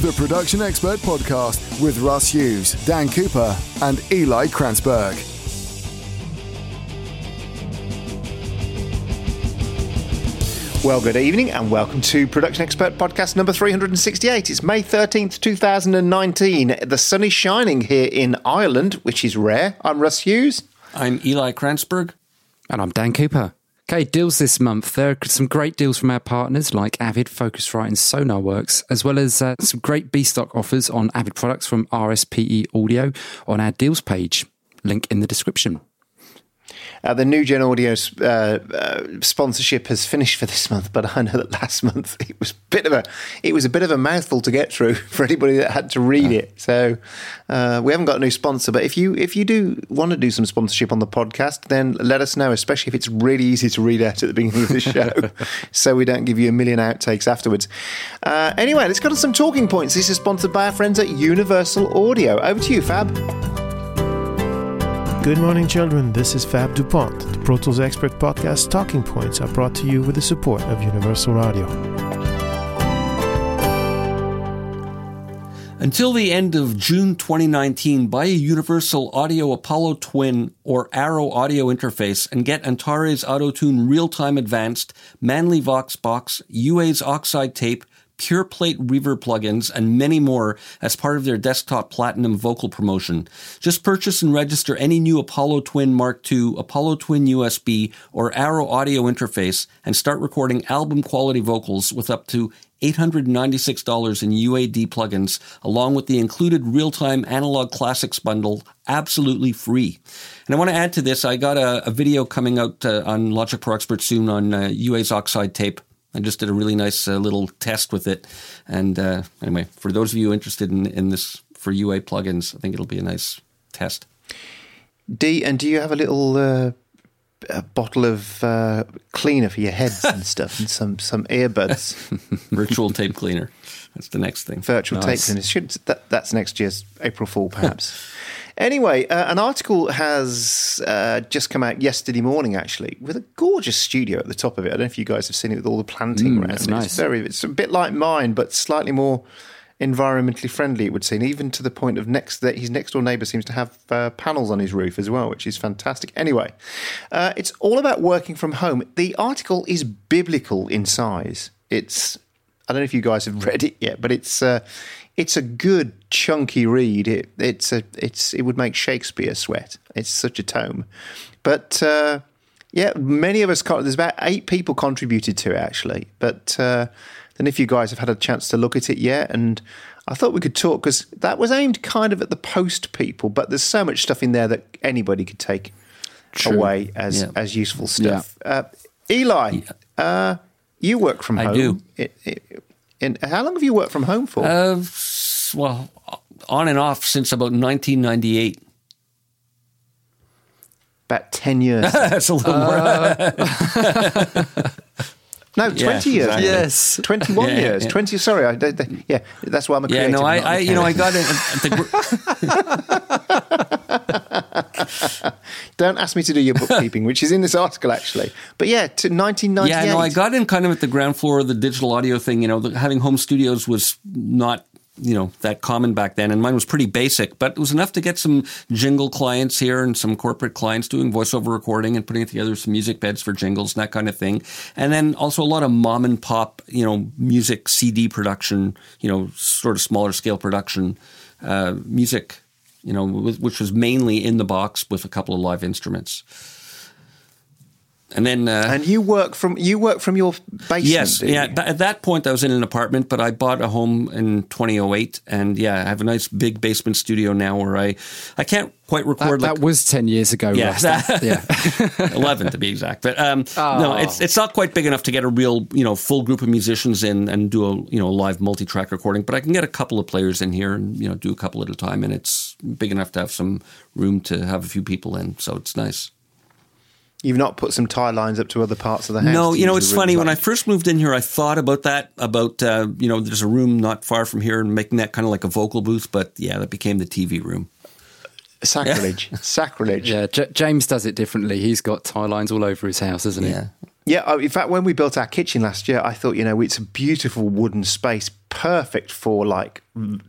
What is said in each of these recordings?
the Production Expert Podcast with Russ Hughes, Dan Cooper, and Eli Krantzberg. Well, good evening and welcome to Production Expert Podcast number 368. It's May 13th, 2019. The sun is shining here in Ireland, which is rare. I'm Russ Hughes. I'm Eli Krantzberg. And I'm Dan Cooper. Okay, deals this month. There are some great deals from our partners like Avid, Focusrite, and SonarWorks, as well as uh, some great B stock offers on Avid products from RSPE Audio on our deals page. Link in the description. Uh, the NUGEN Audio uh, uh, sponsorship has finished for this month, but I know that last month it was a bit of a it was a bit of a mouthful to get through for anybody that had to read it. So uh, we haven't got a new sponsor, but if you if you do want to do some sponsorship on the podcast, then let us know, especially if it's really easy to read out at the beginning of the show, so we don't give you a million outtakes afterwards. Uh, anyway, let's go to some talking points. This is sponsored by our friends at Universal Audio. Over to you, Fab. Good morning, children. This is Fab DuPont. The Pro Tools Expert Podcast Talking Points are brought to you with the support of Universal Audio. Until the end of June 2019, buy a Universal Audio Apollo Twin or Arrow audio interface and get Antares AutoTune Real-Time Advanced, Manley Vox Box, UA's Oxide Tape, Pure Plate Reverb plugins, and many more as part of their desktop platinum vocal promotion. Just purchase and register any new Apollo Twin Mark II, Apollo Twin USB, or Arrow audio interface and start recording album quality vocals with up to $896 in UAD plugins, along with the included real-time analog classics bundle, absolutely free. And I want to add to this, I got a, a video coming out uh, on Logic Pro Expert soon on uh, UA's Oxide tape. I just did a really nice uh, little test with it. And uh, anyway, for those of you interested in, in this for UA plugins, I think it'll be a nice test. D, and do you have a little uh, a bottle of uh, cleaner for your heads and stuff, and some some earbuds? Virtual tape cleaner. That's the next thing. Virtual tape cleaner. Should, that, that's next year's April Fool, perhaps. anyway, uh, an article has uh, just come out yesterday morning, actually, with a gorgeous studio at the top of it. I don't know if you guys have seen it with all the planting Mm, around. that's it. nice. It's very. It's a bit like mine, but slightly more environmentally friendly. It would seem, even to the point of next that his next door neighbour seems to have uh, panels on his roof as well, which is fantastic. Anyway, uh, it's all about working from home. The article is biblical in size. It's I don't know if you guys have read it yet, but it's uh, it's a good chunky read. It, it's a it's it would make Shakespeare sweat. It's such a tome, but. Uh, yeah, many of us. There's about eight people contributed to it actually, but uh, then if you guys have had a chance to look at it yet, and I thought we could talk because that was aimed kind of at the post people, but there's so much stuff in there that anybody could take away as Yeah. as useful stuff. Uh, Eli, uh, you work from I home. do. It, it, and how long have you worked from home for? Uh, well, on and off since about 1998. about ten years. That's a little more. no, twenty years. exactly. Yes. Twenty-one Yeah, years. yeah. Twenty. Sorry, I, I- I- yeah, that's why I'm a Yeah, no, I, not a I you know, I got it. At the, Don't ask me to do your bookkeeping, which is in this article actually. But yeah, to 1998. yeah, no, I got in kind of at the ground floor of the digital audio thing. You know, the, having home studios was not you know that common back then, and mine was pretty basic, but it was enough to get some jingle clients here and some corporate clients doing voiceover recording and putting together some music beds for jingles and that kind of thing. And then also a lot of mom and pop, you know, music CD production, you know, sort of smaller scale production, uh, music, you know, which was mainly in the box with a couple of live instruments. And then, uh, And you work from you work from your basement. Yes, do you? yeah. th- At that point, I was in an apartment, but I bought a home in 2008, and yeah, I have a nice big basement studio now where I, I can't quite record that like was 10 years ago, Yeah. Russ. That- yeah. 11 to be exact. But um, no, it's it's not quite big enough to get a real you know full group of musicians in and do a you know live multi-track recording. But I can get a couple of players in here and you know do a couple at a time, and it's big enough to have some room to have a few people in. So it's nice. You've not put some tie lines up to other parts of the house. No, you know, it's the room funny. When I first moved in here, I thought about that, about, uh, you know, there's a room not far from here and making that kind of like a vocal booth. But yeah, that became the TV room. sacrilege, sacrilege. yeah, J- James does it differently. He's got tie lines all over his house, isn't he? Yeah. Yeah, oh, in fact, when we built our kitchen last year, I thought, you know, it's a beautiful wooden space, perfect for like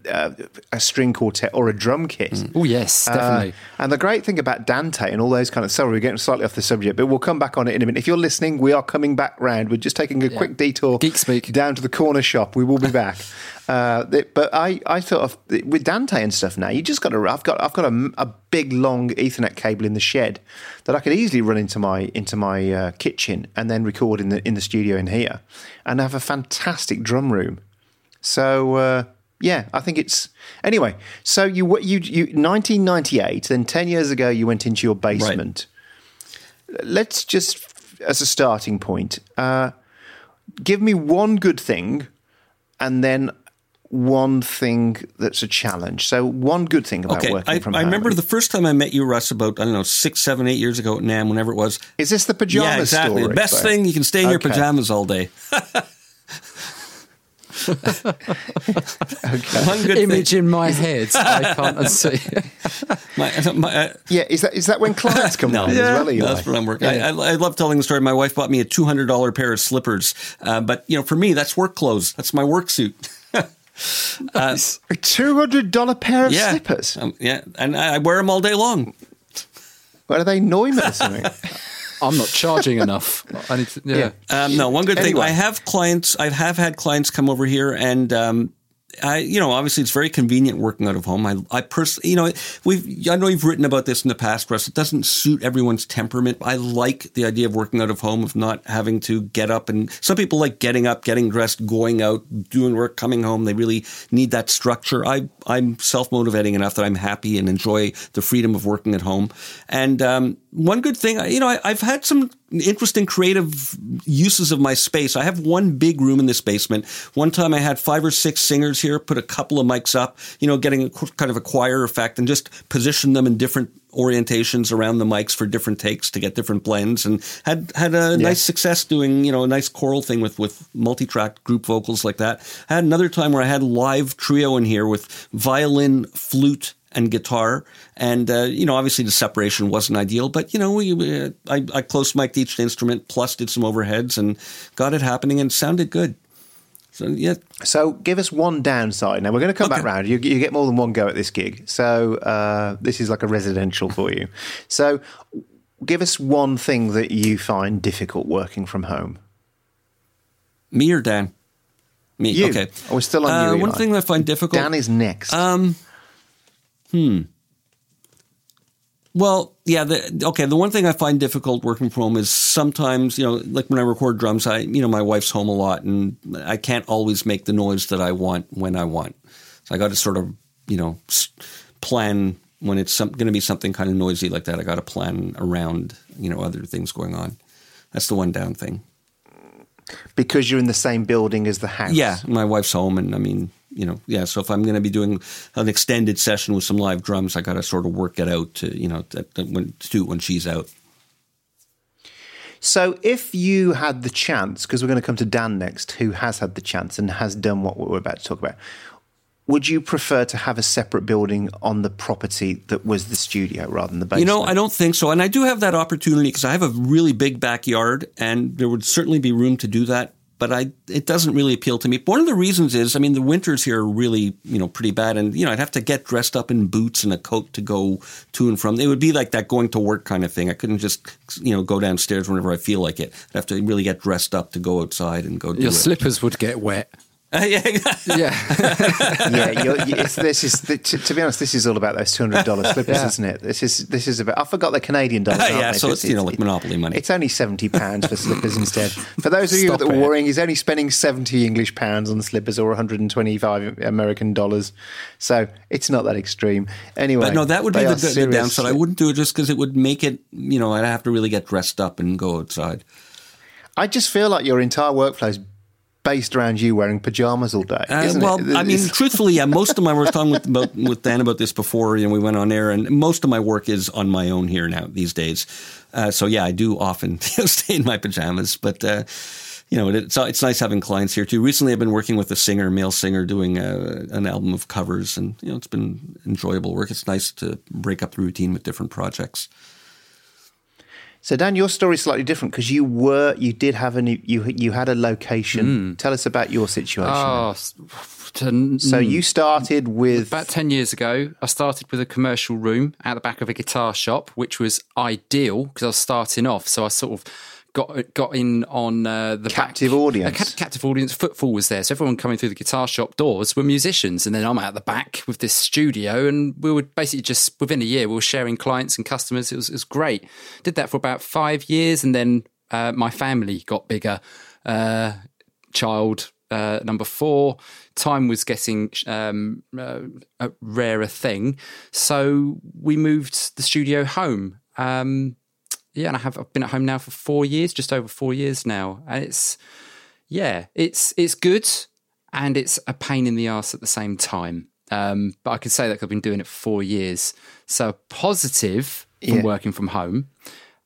uh, a string quartet or a drum kit. Oh yes, definitely. Uh, and the great thing about Dante and all those kind of sorry, we're getting slightly off the subject, but we'll come back on it in a minute. If you're listening, we are coming back round. We're just taking a quick detour Geek speak. down to the corner shop. We will be back. uh, but I, I thought of with Dante and stuff now, you just got to. I've got I've got a, a big long Ethernet cable in the shed that I could easily run into my into my uh, kitchen and then record in the in the studio in here, and have a fantastic drum room. So. Uh, yeah, I think it's anyway. So you you you 1998, then 10 years ago you went into your basement. Let's just as a starting point, uh, give me one good thing, and then one thing that's a challenge. So one good thing about Okay, working I, from I home. I remember the first time I met you, Russ, about I don't know six, seven, eight years ago at NAMM, whenever it was. Is this the pajamas yeah, exactly. story? The best So- thing you can stay in your pajamas all day. One good Image thing. in my head. I can't unsee. My, my, uh, Yeah, is that is that when clients come No, yeah, as well? Eli? that's what I'm working. I, I, I love telling the story. My wife bought me a two hundred dollar pair of slippers, uh, but you know, for me, that's work clothes. That's my work suit. A two hundred dollar pair of yeah, slippers. Um, yeah, and I, I wear them all day long. What are they Neumann or something? I'm not charging enough. I need to, yeah. Um, no, one good thing. I have clients. I have had clients come over here, and um, I, you know, obviously it's very convenient working out of home. I, I personally, you know, we've. I know you've written about this in the past, Russ. It doesn't suit everyone's temperament. I like the idea of working out of home, of not having to get up, and some people like getting up, getting dressed, going out, doing work, coming home. They really need that structure. I, I'm self motivating enough that I'm happy and enjoy the freedom of working at home. And um, one good thing, you know, I, I've had some interesting creative uses of my space. I have one big room in this basement. One time I had five or six singers here, put a couple of mics up, you know, getting a, kind of a choir effect and just position them in different orientations around the mics for different takes to get different blends and had had a nice success doing you know a nice choral thing with with multi-track group vocals like that I had another time where i had live trio in here with violin flute and guitar and uh, you know obviously the separation wasn't ideal but you know we, we uh, I, I close mic'd each instrument plus did some overheads and got it happening and sounded good so yeah So give us one downside. Now we're going to come back Okay. round. You, you get more than one go at this gig. So uh, this is like a residential for you. So give us one thing that you find difficult working from home. me or dan me You. okay we're still on uh, you, one thing that i find difficult Dan is next. Um, hmm. Well, yeah. The, okay. The one thing I find difficult working from home is sometimes, you know, like when I record drums, I, you know, my wife's home a lot, and I can't always make the noise that I want when I want. So I got to sort of, you know, plan when it's going to be something kind of noisy like that. I got to plan around, you know, other things going on. That's the one down thing. because you're in the same building as the house. Yeah, my wife's home, and I mean, you know, yeah. So if I'm going to be doing an extended session with some live drums, I got to sort of work it out to, you know, that, that when, to do it when she's out. So if you had the chance, because we're going to come to Dan next, who has had the chance and has done what we're about to talk about, would you prefer to have a separate building on the property that was the studio rather than the basement? You know, I don't think so, and I do have that opportunity because I have a really big backyard, and there would certainly be room to do that. But I, it doesn't really appeal to me. One of the reasons is, I mean, the winters here are really, you know, pretty bad, and you know, I'd have to get dressed up in boots and a coat to go to and from. It would be like that going to work kind of thing. I couldn't just, you know, go downstairs whenever I feel like it. I'd have to really get dressed up to go outside and go do Your it. slippers would get wet. Uh, yeah, Yeah. yeah, you're, you it's, this is the, to, to be honest. This is all about those two hundred dollar slippers, Yeah. isn't it? This is this is about. I forgot the Canadian dollars. aren't yeah. they? So it's you know like monopoly money. It's only seventy pounds for slippers instead. For those of you Stop that are it. worrying, he's only spending seventy English pounds on slippers or one hundred and twenty-five American dollars. So it's not that extreme. Anyway, But no, that would be the, the, the downside. I wouldn't do it just because it would make it. You know, I'd have to really get dressed up and go outside. I just feel like your entire workflow is based around you wearing pajamas all day. Uh, well, it? I mean, truthfully, yeah. Most of my work, I was talking with, about, with Dan about this before, you know, we went on air, and most of my work is on my own here now these days. Uh, so yeah, I do often stay in my pajamas, but. Uh, you know, it's it's nice having clients here too. Recently, I've been working with a singer, male singer, doing a, an album of covers, and you know, it's been enjoyable work. It's nice to break up the routine with different projects. So Dan, your story is slightly different because you were you did have a new, you you had a location. Hmm. Tell us about your situation. Oh, to, so you mm, started with About 10 years ago, I started with a commercial room at the back of a guitar shop, which was ideal because I was starting off. So I sort of got got in on uh, the Captive back, audience. Ca- captive audience. Footfall was there. So everyone coming through the guitar shop doors were musicians. And then I'm out the back with this studio. And we were basically just, within a year, we were sharing clients and customers. It was, it was great. Did that for about five years. And then uh, my family got bigger. Uh, child uh, number four. Time was getting um, uh, a rarer thing, so we moved the studio home. Um, yeah, and I have I've been at home now for four years, just over four years now, and it's yeah, it's it's good and it's a pain in the ass at the same time. Um, but I can say that I've been doing it for four years. So positive from Yeah. working from home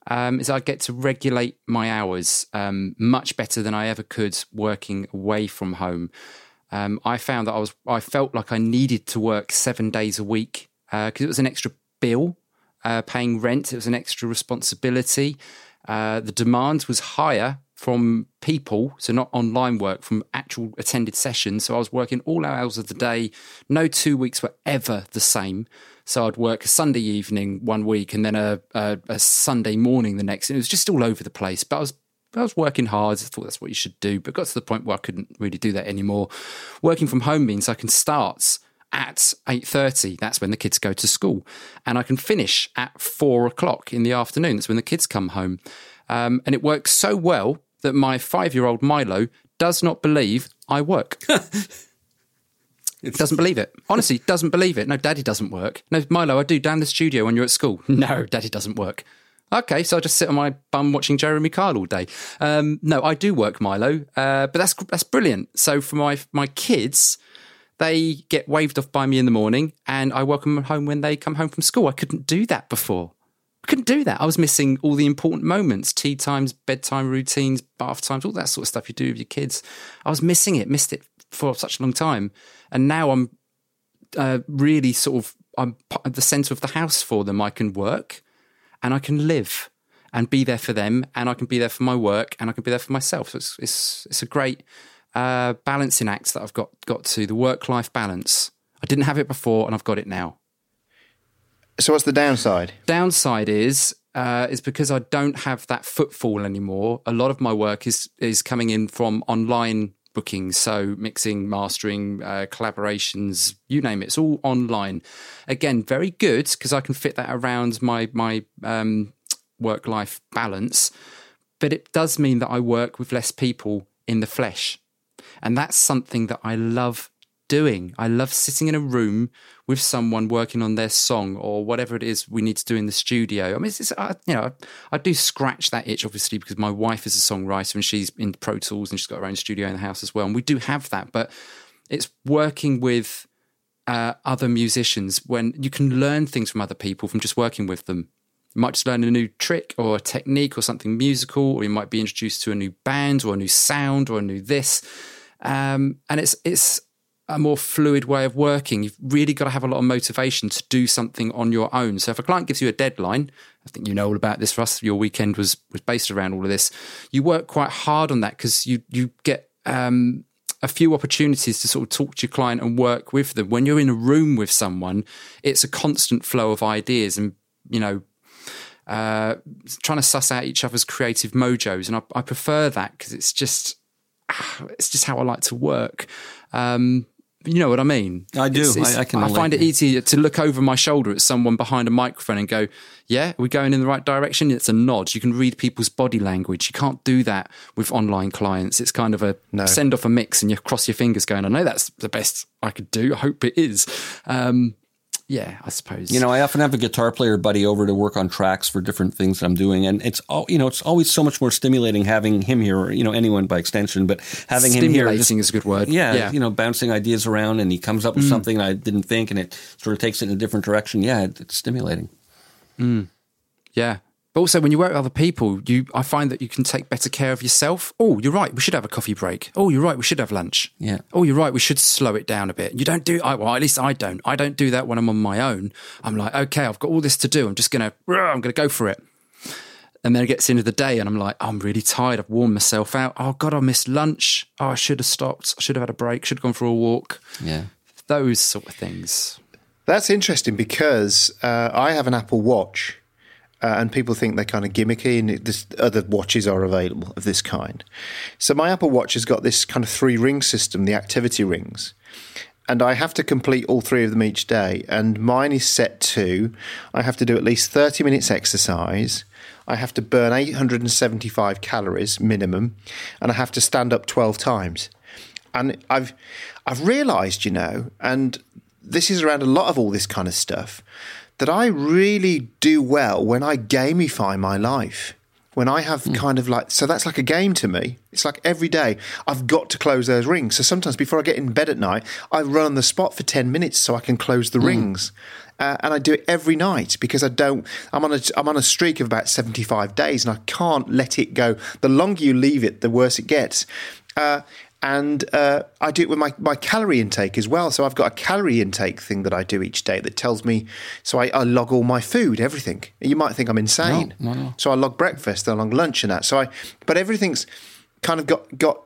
um, is I get to regulate my hours um, much better than I ever could working away from home. Um, I found that I was I felt like I needed to work seven days a week because it was an extra bill, uh, paying rent. It was an extra responsibility. Uh, the demand was higher from people, so not online work, from actual attended sessions. So I was working all hours of the day. No two weeks were ever the same. So I'd work a Sunday evening one week and then a, a, a Sunday morning the next. And it was just all over the place. But I was I was working hard. I thought that's what you should do, but got to the point where I couldn't really do that anymore. Working from home means I can start at eight thirty. That's when the kids go to school, and I can finish at four o'clock in the afternoon. That's when the kids come home, um, and it works so well that my five-year-old Milo does not believe I work. doesn't believe it. Honestly, doesn't believe it. No, daddy doesn't work. No, Milo, I do down the studio when you're at school. No, daddy doesn't work. Okay, so I just sit on my bum watching Jeremy Kyle all day. Um, no, I do work, Milo, uh, but that's that's brilliant. So for my my kids, they get waved off by me in the morning, and I welcome them home when they come home from school. I couldn't do that before. I couldn't do that. I was missing all the important moments, tea times, bedtime routines, bath times, all that sort of stuff you do with your kids. I was missing it, missed it for such a long time, and now I'm uh, really sort of I'm at the centre of the house for them. I can work, and I can live, and be there for them, and I can be there for my work, and I can be there for myself. So it's it's it's a great uh, balancing act that I've got got to the work life balance. I didn't have it before, and I've got it now. so what's the downside? Downside is uh, is because I don't have that footfall anymore. A lot of my work is is coming in from online bookings, so mixing, mastering, uh, collaborations, you name it. It's all online. Again, very good because I can fit that around my my um, work life balance. But it does mean that I work with less people in the flesh, and that's something that I love doing. I love sitting in a room with someone working on their song or whatever it is we need to do in the studio. I mean, it's, I, you know, I do scratch that itch obviously because my wife is a songwriter and she's in Pro Tools and she's got her own studio in the house as well, and we do have that. But it's working with uh, other musicians when you can learn things from other people from just working with them. You might just learn a new trick or a technique or something musical, or you might be introduced to a new band or a new sound or a new this. Um, and it's it's a more fluid way of working. You've really got to have a lot of motivation to do something on your own. So if a client gives you a deadline, I think you know all about this, for us. Your weekend was was based around all of this. You work quite hard on that because you you get um, a few opportunities to sort of talk to your client and work with them. When you're in a room with someone, it's a constant flow of ideas and you know uh, trying to suss out each other's creative mojos, and I, I prefer that because it's just it's just how I like to work. Um, you know what I mean? I do. It's- it's- I- I can I find it easier to look over my shoulder at someone behind a microphone and go, "Yeah, we're we going in the right direction?" It's a nod. You can read people's body language. You can't do that with online clients. It's kind of a send off a mix, and you cross your fingers, going, "I know that's the best I could do. I hope it is." Um, yeah, I suppose. You know, I often have a guitar player buddy over to work on tracks for different things that I'm doing, and it's all you know. It's always so much more stimulating having him here, or you know, anyone by extension, but having him here, stimulating is a good word. yeah, yeah. you know, bouncing ideas around, and he comes up with mm. something I didn't think, and it sort of takes it in a different direction. Yeah, it, it's stimulating. Mm. Yeah. But also, when you work with other people, you I find that you can take better care of yourself. Oh, you're right. We should have a coffee break. Oh, you're right. We should have lunch. Yeah. Oh, you're right. We should slow it down a bit. You don't do. I, well, at least I don't. I don't do that when I'm on my own. I'm like, okay, I've got all this to do. I'm just gonna. I'm gonna go for it. And then it gets into the day and I'm like, oh, I'm really tired. I've worn myself out. Oh, God, I missed lunch. Oh, I should have stopped. I should have had a break. Should have gone for a walk. Yeah. Those sort of things. That's interesting because uh, I have an Apple Watch, uh, and people think they're kind of gimmicky, and this, other watches are available of this kind. So my Apple Watch has got this kind of three ring system, the activity rings, and I have to complete all three of them each day. And mine is set to I have to do at least thirty minutes exercise. I have to burn 875 calories minimum, and I have to stand up 12 times. And I've I've realised, you know, and this is around a lot of all this kind of stuff that I really do well when I gamify my life. When I have Hmm. kind of like, so that's like a game to me. It's like every day I've got to close those rings. So sometimes before I get in bed at night, I run on the spot for 10 minutes so I can close the rings. Uh, and I do it every night because I don't. I'm on a I'm on a streak of about 75 days, and I can't let it go. The longer you leave it, the worse it gets. Uh, and uh, I do it with my, my calorie intake as well. So I've got a calorie intake thing that I do each day that tells me. So I, I log all my food, everything. You might think I'm insane. No, no, no. So I log breakfast, I log lunch, and that. So I, but everything's kind of got got.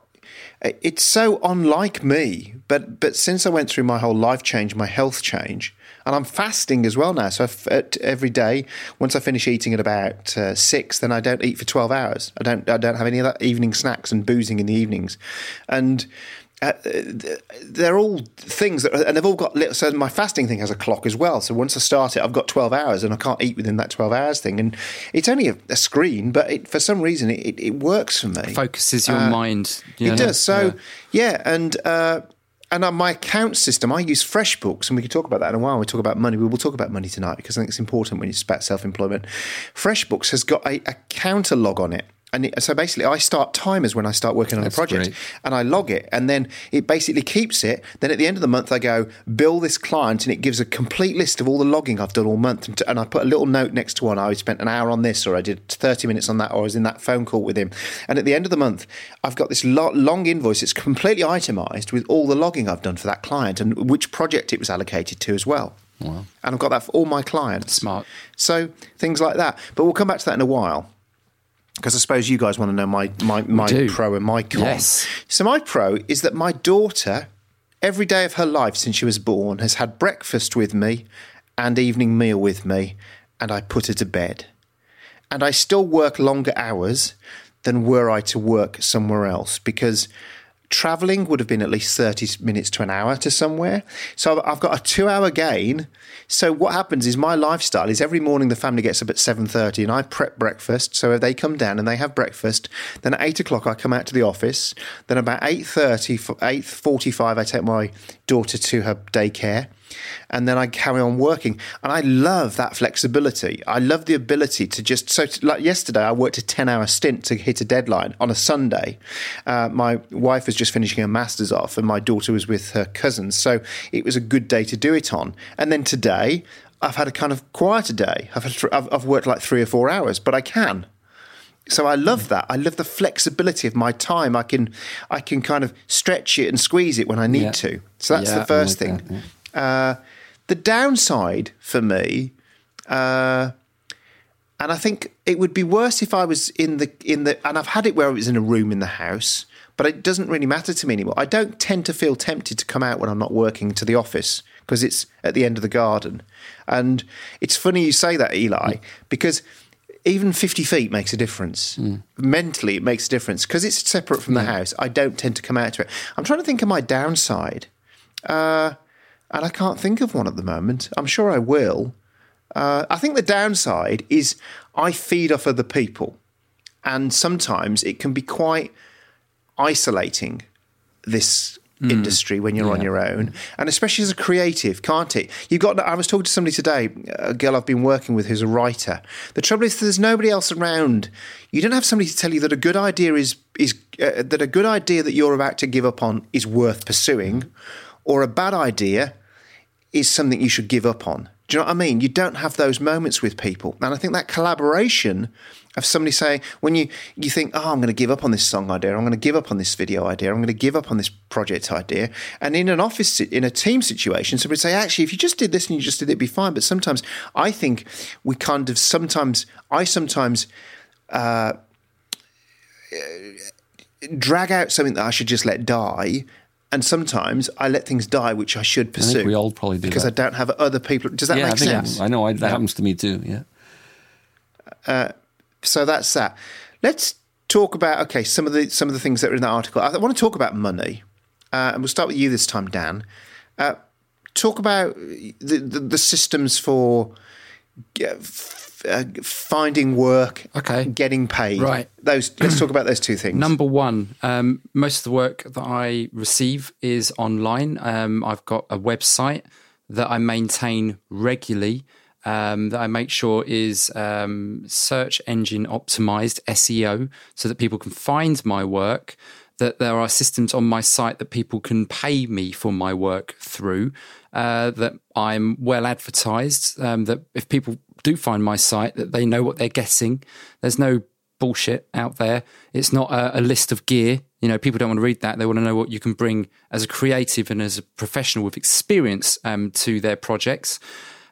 It's so unlike me, but but since I went through my whole life change, my health change, and I'm fasting as well now. So I, at, every day, once I finish eating at about uh, six, then I don't eat for twelve hours. I don't I don't have any of that evening snacks and boozing in the evenings, and uh, they're all things that, and they've all got little. So my fasting thing has a clock as well. So once I start it, I've got twelve hours, and I can't eat within that twelve hours thing. And it's only a, a screen, but it, for some reason, it, it, works for me. Focuses your mind. you It does. So yeah, and uh, and on my account system, I use FreshBooks, and we can talk about that in a while. We talk about money. We will talk about money tonight because I think it's important when it's about self-employment. FreshBooks has got a, a counter log on it. And so basically, I start timers when I start working on That's a project, great. and I log it, and then it basically keeps it. Then at the end of the month, I go bill this client, and it gives a complete list of all the logging I've done all month, and, and I put a little note next to one. I spent an hour on this, or I did thirty minutes on that, or I was in that phone call with him. And at the end of the month, I've got this lo- long invoice. It's completely itemized with all the logging I've done for that client and which project it was allocated to as well. Wow. And I've got that for all my clients. Smart. So things like that. But we'll come back to that in a while. Because I suppose you guys want to know my, my, my pro and my con. Yes. So my pro is that my daughter, every day of her life since she was born, has had breakfast with me and evening meal with me, and I put her to bed. And I still work longer hours than were I to work somewhere else because traveling would have been at least 30 minutes to an hour to somewhere. So I've got a two hour gain. So what happens is my lifestyle is every morning the family gets up at 7.30 and I prep breakfast. So if they come down and they have breakfast, then at 8 o'clock I come out to the office. Then about 8.30, 8.45 I take my daughter to her daycare and then I carry on working. And I love that flexibility. I love the ability to just so like yesterday, I worked a ten hour stint to hit a deadline on a Sunday. Uh, my wife was just finishing her masters off, and my daughter was with her cousins, so it was a good day to do it on. And then today. I've had a kind of quieter day. I've, had, th- I've, I've worked like three or four hours, but I can. So I love that. I love the flexibility of my time. I can, I can kind of stretch it and squeeze it when I need Yeah. to. So that's Yeah, the first like thing. that, Uh, the downside for me, uh, and I think it would be worse if I was in the in the, and I've had it where I was in a room in the house, but it doesn't really matter to me anymore. I don't tend to feel tempted to come out when I'm not working to the office because it's at the end of the garden, and it's funny you say that, Eli, because. Even 50 feet makes a difference. Mentally, it makes a difference because it's separate from the house. I don't tend to come out to it. I'm trying to think of my downside. Uh, and I can't think of one at the moment. I'm sure I will. Uh, I think the downside is I feed off other people, and sometimes it can be quite isolating. This industry when you're on your own, and especially as a creative, can't it? You've got. I was talking to somebody today, a girl I've been working with who's a writer. The trouble is, there's nobody else around. You don't have somebody to tell you that a good idea is is uh, that a good idea that you're about to give up on is worth pursuing, or a bad idea is something you should give up on. Do you know what I mean? You don't have those moments with people. And I think that collaboration of somebody saying, when you, you think, oh, I'm going to give up on this song idea, I'm going to give up on this video idea, I'm going to give up on this project idea. And in an office, in a team situation, somebody say, actually, if you just did this and you just did it, it'd be fine. But sometimes I think we kind of sometimes, I sometimes uh, drag out something that I should just let die. And sometimes I let things die which I should I pursue. think we all probably do because that. I don't have other people. Does that yeah, I make think sense? I know I, that happens to me too. Yeah. so that's that. Let's talk about okay some of the some of the things that are in that article. I want to talk about money, uh, and we'll start with you this time, Dan. Uh, talk about the, the, the systems for uh, uh, finding work, Okay. getting paid. Right. Those. Let's talk about those two things. Number one, um, most of the work that I receive is online. Um, I've got a website that I maintain regularly. Um, that I make sure is um, search engine optimized SEO so that people can find my work. That there are systems on my site that people can pay me for my work through. Uh, that I'm well advertised. Um, that if people do find my site, that they know what they're getting. There's no bullshit out there. It's not a, a list of gear. You know, people don't want to read that. They want to know what you can bring as a creative and as a professional with experience um, to their projects.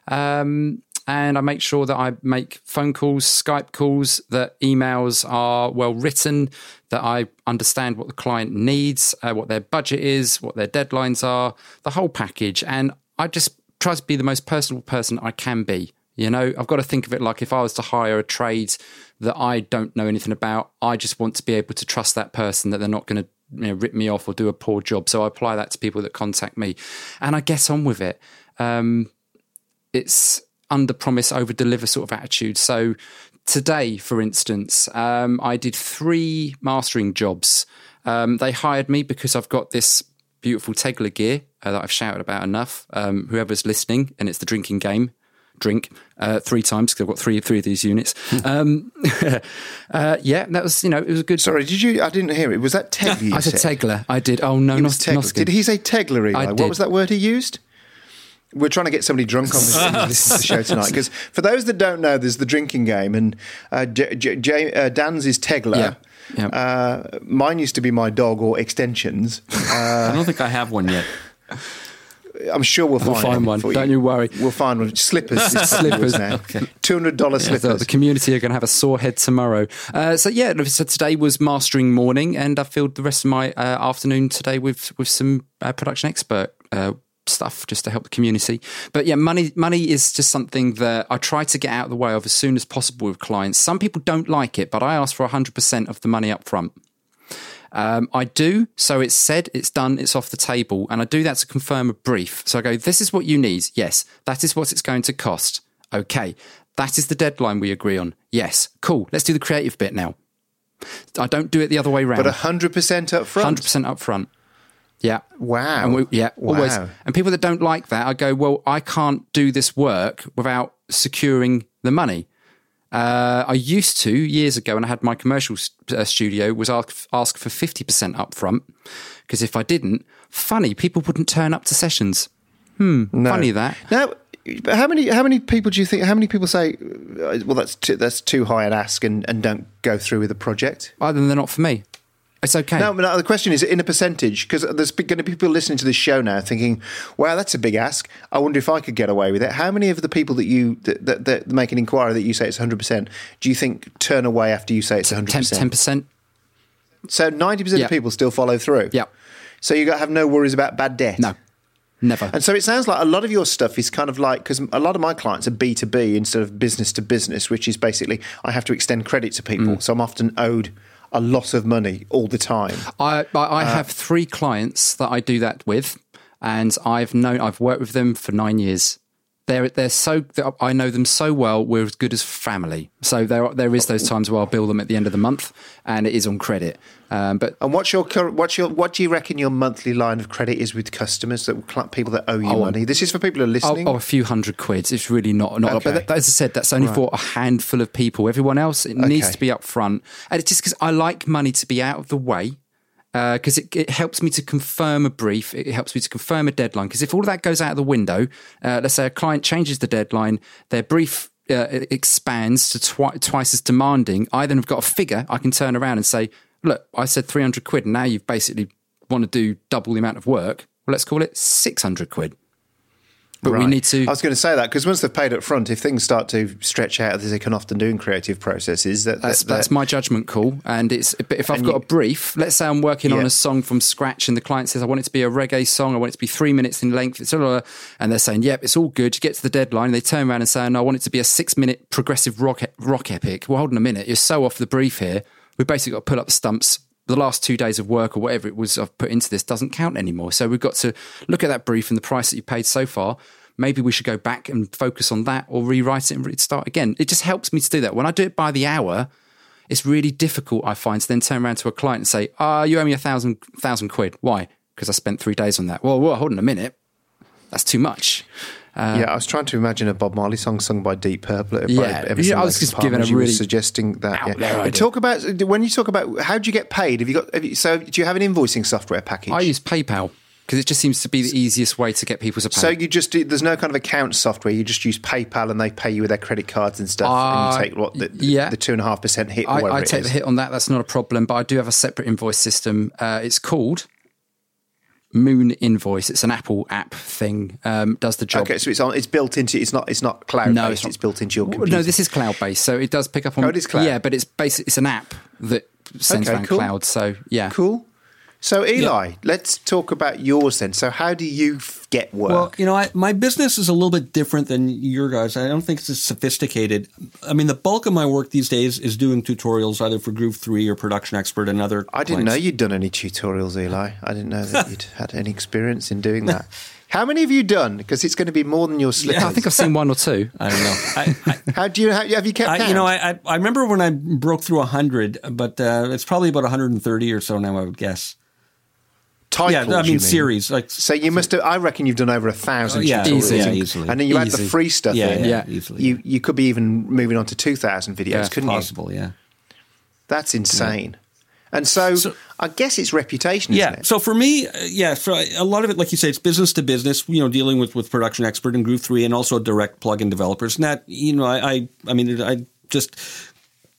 Um, and I make sure that I make phone calls, Skype calls, that emails are well written, that I understand what the client needs, uh, what their budget is, what their deadlines are, the whole package. And I just try to be the most personal person I can be. You know, I've got to think of it like if I was to hire a trade that I don't know anything about, I just want to be able to trust that person that they're not going to you know, rip me off or do a poor job. So I apply that to people that contact me and I get on with it. Um, it's under promise, over deliver sort of attitude. So today, for instance, um, I did three mastering jobs. Um, they hired me because I've got this beautiful Tegeler gear uh, that I've shouted about enough. Um, whoever's listening, and it's the drinking game. Drink uh, three times because I've got three three of these units. um, uh, yeah, that was you know it was a good. Sorry, did you? I didn't hear it. Was that Tegeler? I said? Tegeler. I did. Oh no, It not was Tegeler. Did he say Tegeler, Eli? I What was that word he used? We're trying to get somebody drunk on this to listen the show tonight. Because for those that don't know, there's the drinking game, and uh, J- J- J- uh, Dan's is Tegeler. Yeah. Yeah. Uh, mine used to be my dog or extensions. I don't think I have one yet. I'm sure we'll find, We'll find one. for Don't you worry. We'll find one. Slippers. Slippers. yours now. Two hundred dollar Yeah, so slippers. the community are going to have a sore head tomorrow. Uh, so yeah, so today was mastering morning, and I filled the rest of my uh, afternoon today with with some uh, production expert. Stuff just to help the community but yeah money money is just something that i try to get out of the way of as soon as possible with clients some people don't like it but i ask for 100% of the money up front um, I do. So it's said, it's done, it's off the table. And I do that to confirm a brief. So I go, this is what you need. Yes. That is what it's going to cost. Okay. That is the deadline we agree on. Yes. Cool. Let's do the creative bit now. I don't do it the other way around. but hundred percent up front. 100% up front. Yeah. Wow. And we, yeah, Wow. always. And people that don't like that, I go, well, I can't do this work without securing the money. Uh, I used to years ago, when I had my commercial s- uh, studio, was ask, ask for fifty percent up front because if I didn't, funny people wouldn't turn up to sessions. Hmm, funny that. Now, how many how many people do you think? How many people say, uh, "Well, that's too, that's too high an ask," and, and don't go through with the project? Other than they're not for me, it's okay. No, no, the question is in a percentage because there's going to be people listening to this show now thinking, "Wow, that's a big ask. I wonder if I could get away with it." How many of the people that you that, that, that make an inquiry that you say it's 100 percent do you think turn away after you say it's 100 10 percent? percent. So 90 percent of people still follow through. Yeah. So you got to have no worries about bad debt. No, never. And so it sounds like a lot of your stuff is kind of like because a lot of my clients are B two B instead of business to business, which is basically I have to extend credit to people, Mm. so I'm often owed a lot of money all the time. I, I, I Uh, have three clients that I do that with, and I've known I've worked with them for nine years. They're they're so I know them so well. We're as good as family. So there there is those times where I'll bill them at the end of the month, and it is on credit. Um, but And what's your? What's your? What do you reckon your monthly line of credit is with customers that people that owe you money? This is for people who are oh, listening. oh, a few hundred quid. It's really not not. Okay. But that, as I said, that's only for a handful of people. Everyone else, it needs to be up front, and it's just because I like money to be out of the way. Because it, it helps me to confirm a brief. It helps me to confirm a deadline. Because if all of that goes out of the window, uh, let's say a client changes the deadline, their brief uh, expands to twi- twice as demanding. I then have got a figure I can turn around and say, look, I said 300 quid, and now you've basically want to do double the amount of work. Well, let's call it 600 quid. But we need to. I was going to say that because once they've paid up front, if things start to stretch out as they can often do in creative processes, that, That's, that- that's my judgment call. And it's but if I've got you- a brief, let's say I'm working on a song from scratch, and the client says I want it to be a reggae song, I want it to be three minutes in length, blah, blah, blah, and they're saying, "Yep, it's all good." You get to the deadline, they turn around and say, "No, I want it to be a six-minute progressive rock rock epic." Well, hold on a minute, you're so off the brief here. We basically got to pull up the stumps. The last two days of work or whatever it was I've put into this doesn't count anymore. So we've got to look at that brief and the price that you paid so far. Maybe we should go back and focus on that or rewrite it and start again. It just helps me to do that. When I do it by the hour, it's really difficult, I find, to then turn around to a client and say, ah, you owe me a thousand, thousand quid. Why? Because I spent three days on that. Well, well, hold on a minute. That's too much. Yeah, I was trying to imagine a Bob Marley song sung by Deep Purple. Yeah, yeah, I was just and giving a as you were really suggesting that. out Yeah. there idea. talk about when you talk about how do you get paid? Have you got? Have you, so do you have an invoicing software package? I use PayPal because it just seems to be the easiest way to get people to pay. so you just do, there's no kind of account software. You just use PayPal and they pay you with their credit cards and stuff. and Uh, you take what the, yeah. the two and a half percent hit. I, I take the hit on that. That's not a problem. But I do have a separate invoice system. Uh, it's called Moon Invoice. It's an Apple app thing. Um, does the job. Okay, so it's on. It's built into. It's not. It's not cloud No, based. it's It's, built into your computer. No, this is cloud based, so it does pick up on. Oh, it is cloud? Yeah, but it's basically It's an app that sends Okay, around cool. cloud. So yeah, cool. So Eli, let's talk about yours then. So how do you f- get work? Well, you know, I, my business is a little bit different than your guys. I don't think it's as sophisticated. I mean, the bulk of my work these days is doing tutorials either for Groove 3 or Production Expert and other I didn't know you'd done any tutorials, Eli. I didn't know that you'd had any experience in doing that. How many have you done? Because it's going to be more than your slippers. I think I've seen one or two. I don't know. I, I, How do you how, have you kept I, count? you know, I, I I remember when I broke through 100, but uh, it's probably about 130 or so now, I would guess. Titles, yeah, I you mean, series. Like, So you must have. I reckon you've done over a thousand. Oh, yeah, tutorials. easy. yeah, easily. And then you add the free stuff Yeah, in. yeah, Yeah. easily. You you could be even moving on to two thousand videos, Yeah, couldn't possible, yeah. That's insane. And so, So- I guess it's reputation, isn't Yeah. it? So for me, uh, yeah, for a lot of it, like you say, it's business to business. You know, dealing with with production expert and Groove Three, and also direct plugin developers. And that, you know, I, I, I mean, I just.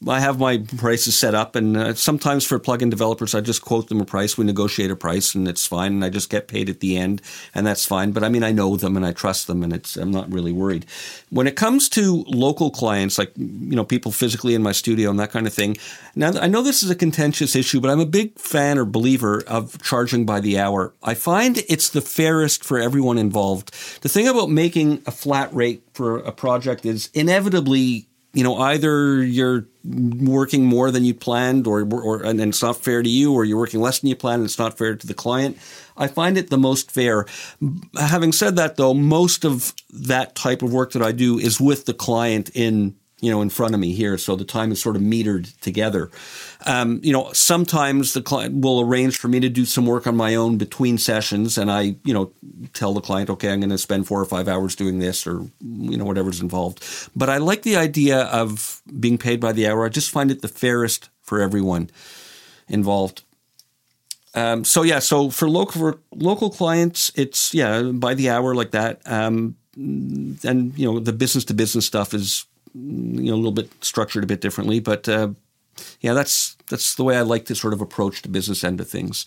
I have my prices set up, and uh, sometimes for plugin developers, I just quote them a price. We negotiate a price, and it's fine, and I just get paid at the end, and that's fine. But I mean, I know them, and I trust them, and it's I'm not really worried. When it comes to local clients, like you know, people physically in my studio and that kind of thing. Now, I know this is a contentious issue, but I'm a big fan or believer of charging by the hour. I find it's the fairest for everyone involved. The thing about making a flat rate for a project is inevitably you know, either you're working more than you planned, or or and it's not fair to you, or you're working less than you planned, and it's not fair to the client. I find it the most fair. Having said that, though, most of that type of work that I do is with the client in you know in front of me here, so the time is sort of metered together. Um, you know, sometimes the client will arrange for me to do some work on my own between sessions, and I you know tell the client, okay, I'm going to spend four or five hours doing this, or you know whatever's involved. But I like the idea of being paid by the hour. I just find it the fairest for everyone involved. Um, so yeah, so for local for local clients, it's yeah by the hour like that. Um, and you know the business to business stuff is you know a little bit structured a bit differently, but uh, yeah, that's that's the way I like to sort of approach the business end of things.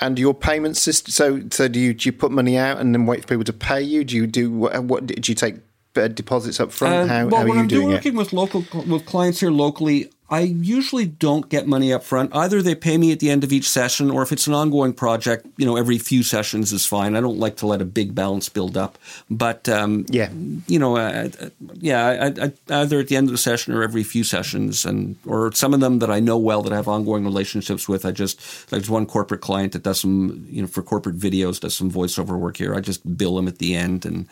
And your payment system. So, so do you do you put money out and then wait for people to pay you? Do you do what? what do you take uh, deposits up front? Uh, how, well, how are you I'm doing it? working with local with clients here locally, I usually don't get money up front. Either they pay me at the end of each session, or if it's an ongoing project, you know, every few sessions is fine. I don't like to let a big balance build up, but um, Yeah. you know, uh, yeah, I, I, either at the end of the session or every few sessions, and or some of them that I know well that I have ongoing relationships with. I just there's one corporate client that does some, you know, for corporate videos, does some voiceover work here. I just bill him at the end, and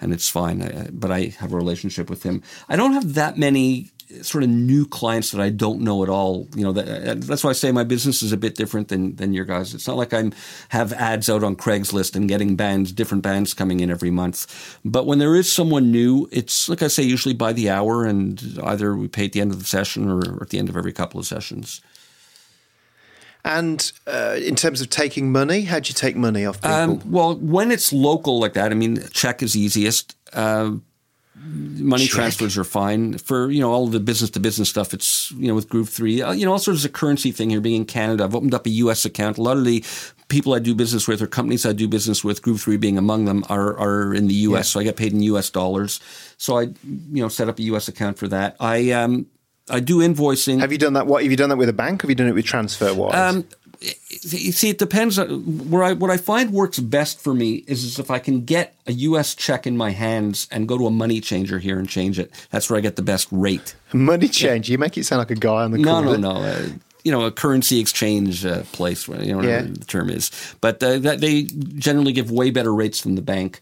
and it's fine. I, but I have a relationship with him. I don't have that many sort of new clients that I don't know at all. You know, that, that's why I say my business is a bit different than than your guys. It's not like I'm have ads out on Craigslist and getting bands, different bands coming in every month. But when there is someone new, it's like I say, usually by the hour, and either we pay at the end of the session or at the end of every couple of sessions. And uh, in terms of taking money, how do you take money off people? Um, well, when it's local like that, I mean, check is easiest. Uh, money transfers are fine for you know all the business to business stuff. It's you know with Groove Three, uh, you know also there's a currency thing here. Being in Canada, I've opened up a U.S. account. A lot of the people I do business with or companies I do business with, Groove Three being among them, are are in the U.S. Yeah. So I get paid in U.S. dollars. So I you know set up a U.S. account for that. I um I do invoicing. Have you done that? What have you done that with a bank? Have you done it with TransferWise? Um, you see, it depends. on Where I what I find works best for me is, is if I can get a U.S. check in my hands and go to a money changer here and change it. That's where I get the best rate. Money change? You make it sound like a guy on the no, no, no. Uh, you know, a currency exchange uh, place, you know, whatever yeah. the term is. But uh, that they generally give way better rates than the bank.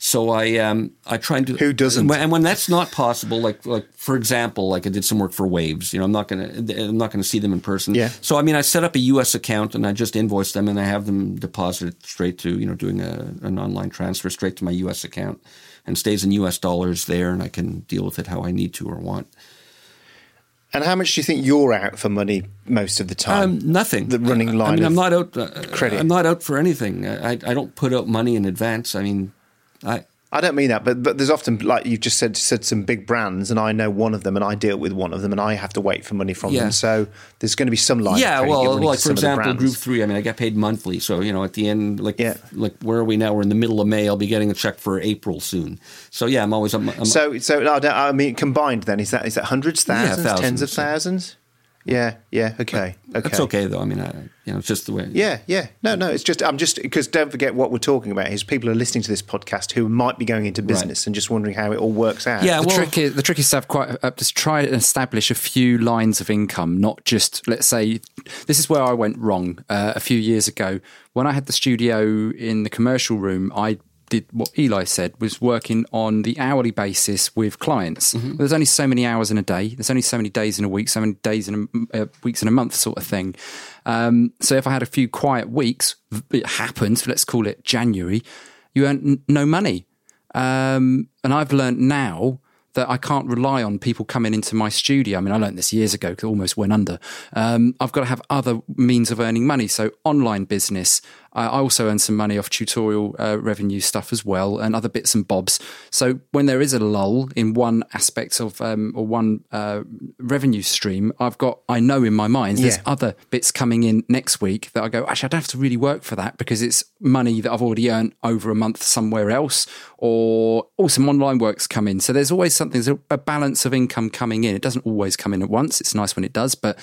So I um, I try to who doesn't and when that's not possible, like like for example, like I did some work for Waves. You know, I'm not gonna I'm not gonna see them in person. Yeah. So I mean, I set up a U.S. account and I just invoice them and I have them deposited straight to you know doing a, an online transfer straight to my U.S. account and stays in U.S. dollars there, and I can deal with it how I need to or want. And how much do you think you're out for money most of the time? Um, nothing. The running line. I mean, I'm not out. Uh, credit. I'm not out for anything. I, I don't put out money in advance. I mean, I I don't mean that, but but there's often like you've just said said some big brands, and I know one of them, and I deal with one of them, and I have to wait for money from yeah. them. So there's going to be some line. Yeah, well, like for example, Group Three. I mean, I get paid monthly, so you know, at the end, like yeah. like where are we now? We're in the middle of May. I'll be getting a check for April soon. So yeah, I'm always. I'm, I'm, so so no, I mean, combined then is that is that hundreds, thousands, yeah, thousands, tens of thousands? Yeah, yeah, okay, okay. That's okay though. I mean, I, you know, it's just the way. Yeah, yeah. No, no. It's just I'm just because don't forget what we're talking about is people are listening to this podcast who might be going into business right. and just wondering how it all works out. Yeah, the well, trick is the trick is to have quite uh, to try and establish a few lines of income, not just let's say this is where I went wrong uh, a few years ago when I had the studio in the commercial room. I did what Eli said was working on the hourly basis with clients. Mm-hmm. There's only so many hours in a day. There's only so many days in a week, so many days in a, uh, weeks in a month, sort of thing. Um, so if I had a few quiet weeks, it happened. Let's call it January. You earn n- no money, um, and I've learned now that I can't rely on people coming into my studio. I mean, I learned this years ago because almost went under. Um, I've got to have other means of earning money. So online business, I also earn some money off tutorial uh, revenue stuff as well and other bits and bobs. So when there is a lull in one aspect of um, or one uh, revenue stream, I've got I know in my mind there's yeah. other bits coming in next week that I go actually I don't have to really work for that because it's money that I've already earned over a month somewhere else or oh some online works come in. So there's always something there's a, a balance of income coming in. It doesn't always come in at once. It's nice when it does, but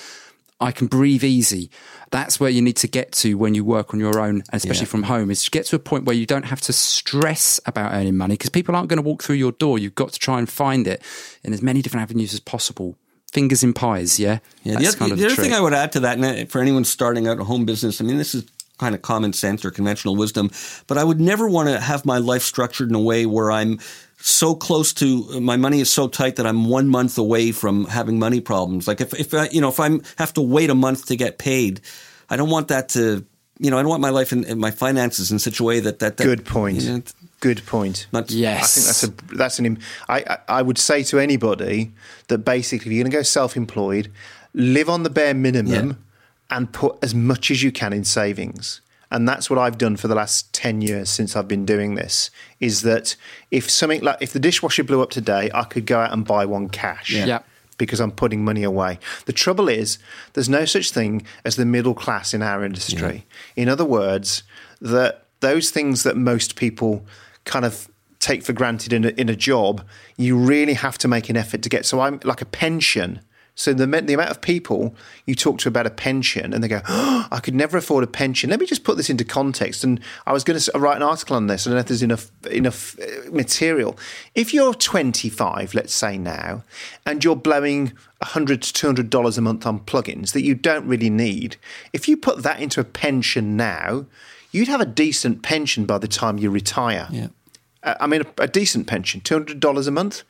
I can breathe easy. That's where you need to get to when you work on your own, especially yeah. from home, is to get to a point where you don't have to stress about earning money because people aren't going to walk through your door. You've got to try and find it in as many different avenues as possible. Fingers in pies, yeah. Yeah. the, other, the, the other thing I would add to that, and uh, for anyone starting out a home business, I mean, this is kind of common sense or conventional wisdom, but I would never want to have my life structured in a way where I'm so close to my money is so tight that I'm one month away from having money problems. Like if, if I, you know, if I have to wait a month to get paid, I don't want that to, you know, I don't want my life and my finances in such a way that that, that good point. You know, good point. Not, yes, I think that's a that's an. I I would say to anybody that basically if you're going to go self-employed, live on the bare minimum, yeah. and put as much as you can in savings and that's what I've done for the last 10 years since I've been doing this is that if something like if the dishwasher blew up today I could go out and buy one cash yeah. yeah. because I'm putting money away the trouble is there's no such thing as the middle class in our industry yeah. in other words that those things that most people kind of take for granted in a, in a job you really have to make an effort to get so I'm like a pension so the, the amount of people you talk to about a pension and they go, oh, I could never afford a pension. Let me just put this into context. And I was going to write an article on this. I don't know if there's enough enough uh, material. If you're 25, let's say now, and you're blowing 100 to 200 dollars a month on plugins that you don't really need, if you put that into a pension now, you'd have a decent pension by the time you retire. Yeah. Uh, I mean, a, a decent pension, $200 a month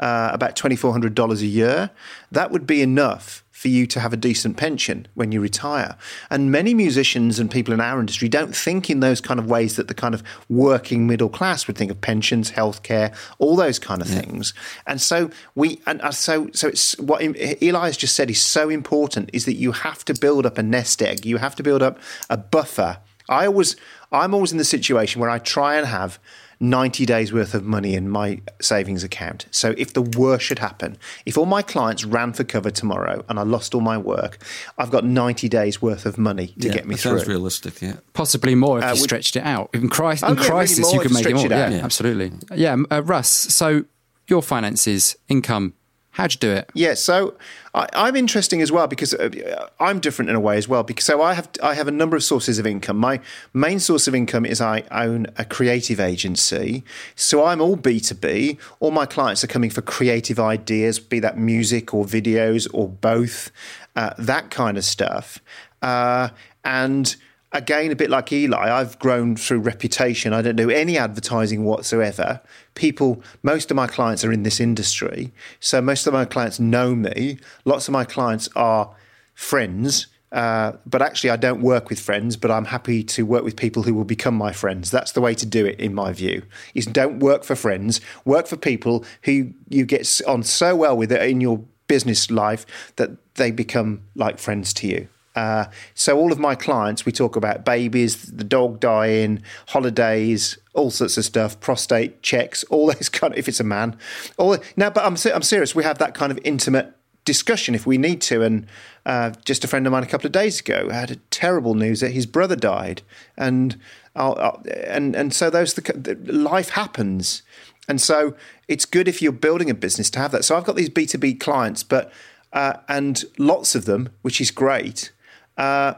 uh, about $2,400 a year, that would be enough for you to have a decent pension when you retire. And many musicians and people in our industry don't think in those kind of ways that the kind of working middle class would think of pensions, healthcare, all those kind of yeah. things. And so we, and uh, so so it's what Eli has just said is so important is that you have to build up a nest egg. You have to build up a buffer. I always I'm always in the situation where I try and have 90 days worth of money in my savings account. So if the worst should happen, if all my clients ran for cover tomorrow and I lost all my work, I've got 90 days worth of money to yeah, get me that through. Sounds realistic, yeah. Possibly more if Uh, you would- stretched it out. In, cri- Oh, in yeah, crisis, more you if could make it more. it out. Yeah, Yeah. absolutely. Yeah, uh, Russ. So your finances, income, how'd you do it? Yeah, so I, I'm interesting as well because uh, I'm different in a way as well. Because so I have I have a number of sources of income. My main source of income is I own a creative agency, so I'm all B two B. All my clients are coming for creative ideas, be that music or videos or both, uh, that kind of stuff, uh, and again, a bit like Eli, I've grown through reputation. I don't do any advertising whatsoever. People, most of my clients are in this industry. So most of my clients know me. Lots of my clients are friends. Uh, but actually, I don't work with friends, but I'm happy to work with people who will become my friends. That's the way to do it, in my view. Is don't work for friends, work for people who you get on so well with it in your business life that they become like friends to you. Uh, so all of my clients, we talk about babies, the dog dying, holidays, all sorts of stuff, prostate checks, all those kind of. If it's a man, all now. But I'm I'm serious. We have that kind of intimate discussion if we need to. And uh, just a friend of mine a couple of days ago had a terrible news that his brother died, and I'll, I'll, and and so those the, the life happens, and so it's good if you're building a business to have that. So I've got these B two B clients, but uh, and lots of them, which is great. Uh,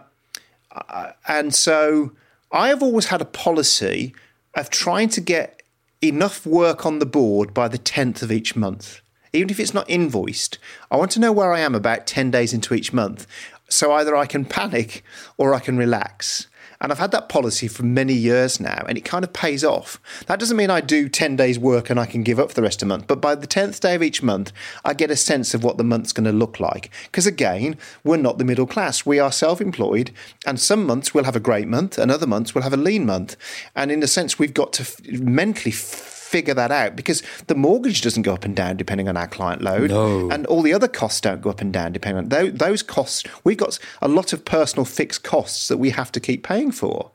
and so I have always had a policy of trying to get enough work on the board by the 10th of each month. Even if it's not invoiced, I want to know where I am about 10 days into each month. So either I can panic or I can relax. And I've had that policy for many years now, and it kind of pays off. That doesn't mean I do 10 days' work and I can give up for the rest of the month, but by the 10th day of each month, I get a sense of what the month's going to look like. Because again, we're not the middle class. We are self employed, and some months we'll have a great month, and other months we'll have a lean month. And in a sense, we've got to mentally figure that out because the mortgage doesn't go up and down depending on our client load No. and all the other costs don't go up and down depending on those, those costs we've got a lot of personal fixed costs that we have to keep paying for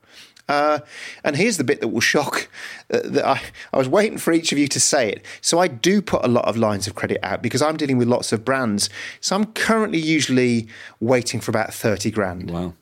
uh, and here's the bit that will shock uh, that I, I was waiting for each of you to say it. So I do put a lot of lines of credit out because I'm dealing with lots of brands. So I'm currently usually waiting for about 30 grand Wow.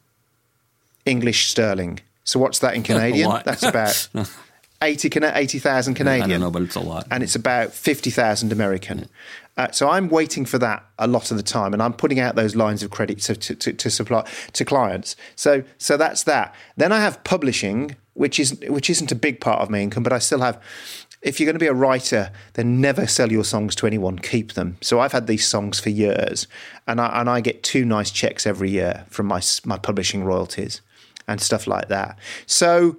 English sterling. So what's that in Canadian? That's about 80 Cana- 80,000 I Canadian don't know, but it's a lot. and it's about 50,000 American. Uh, so I'm waiting for that a lot of the time, and I'm putting out those lines of credit to, to, to, to supply to clients. So so that's that. Then I have publishing, which is which isn't a big part of my income, but I still have. If you're going to be a writer, then never sell your songs to anyone. Keep them. So I've had these songs for years, and I, and I get two nice checks every year from my my publishing royalties and stuff like that. So.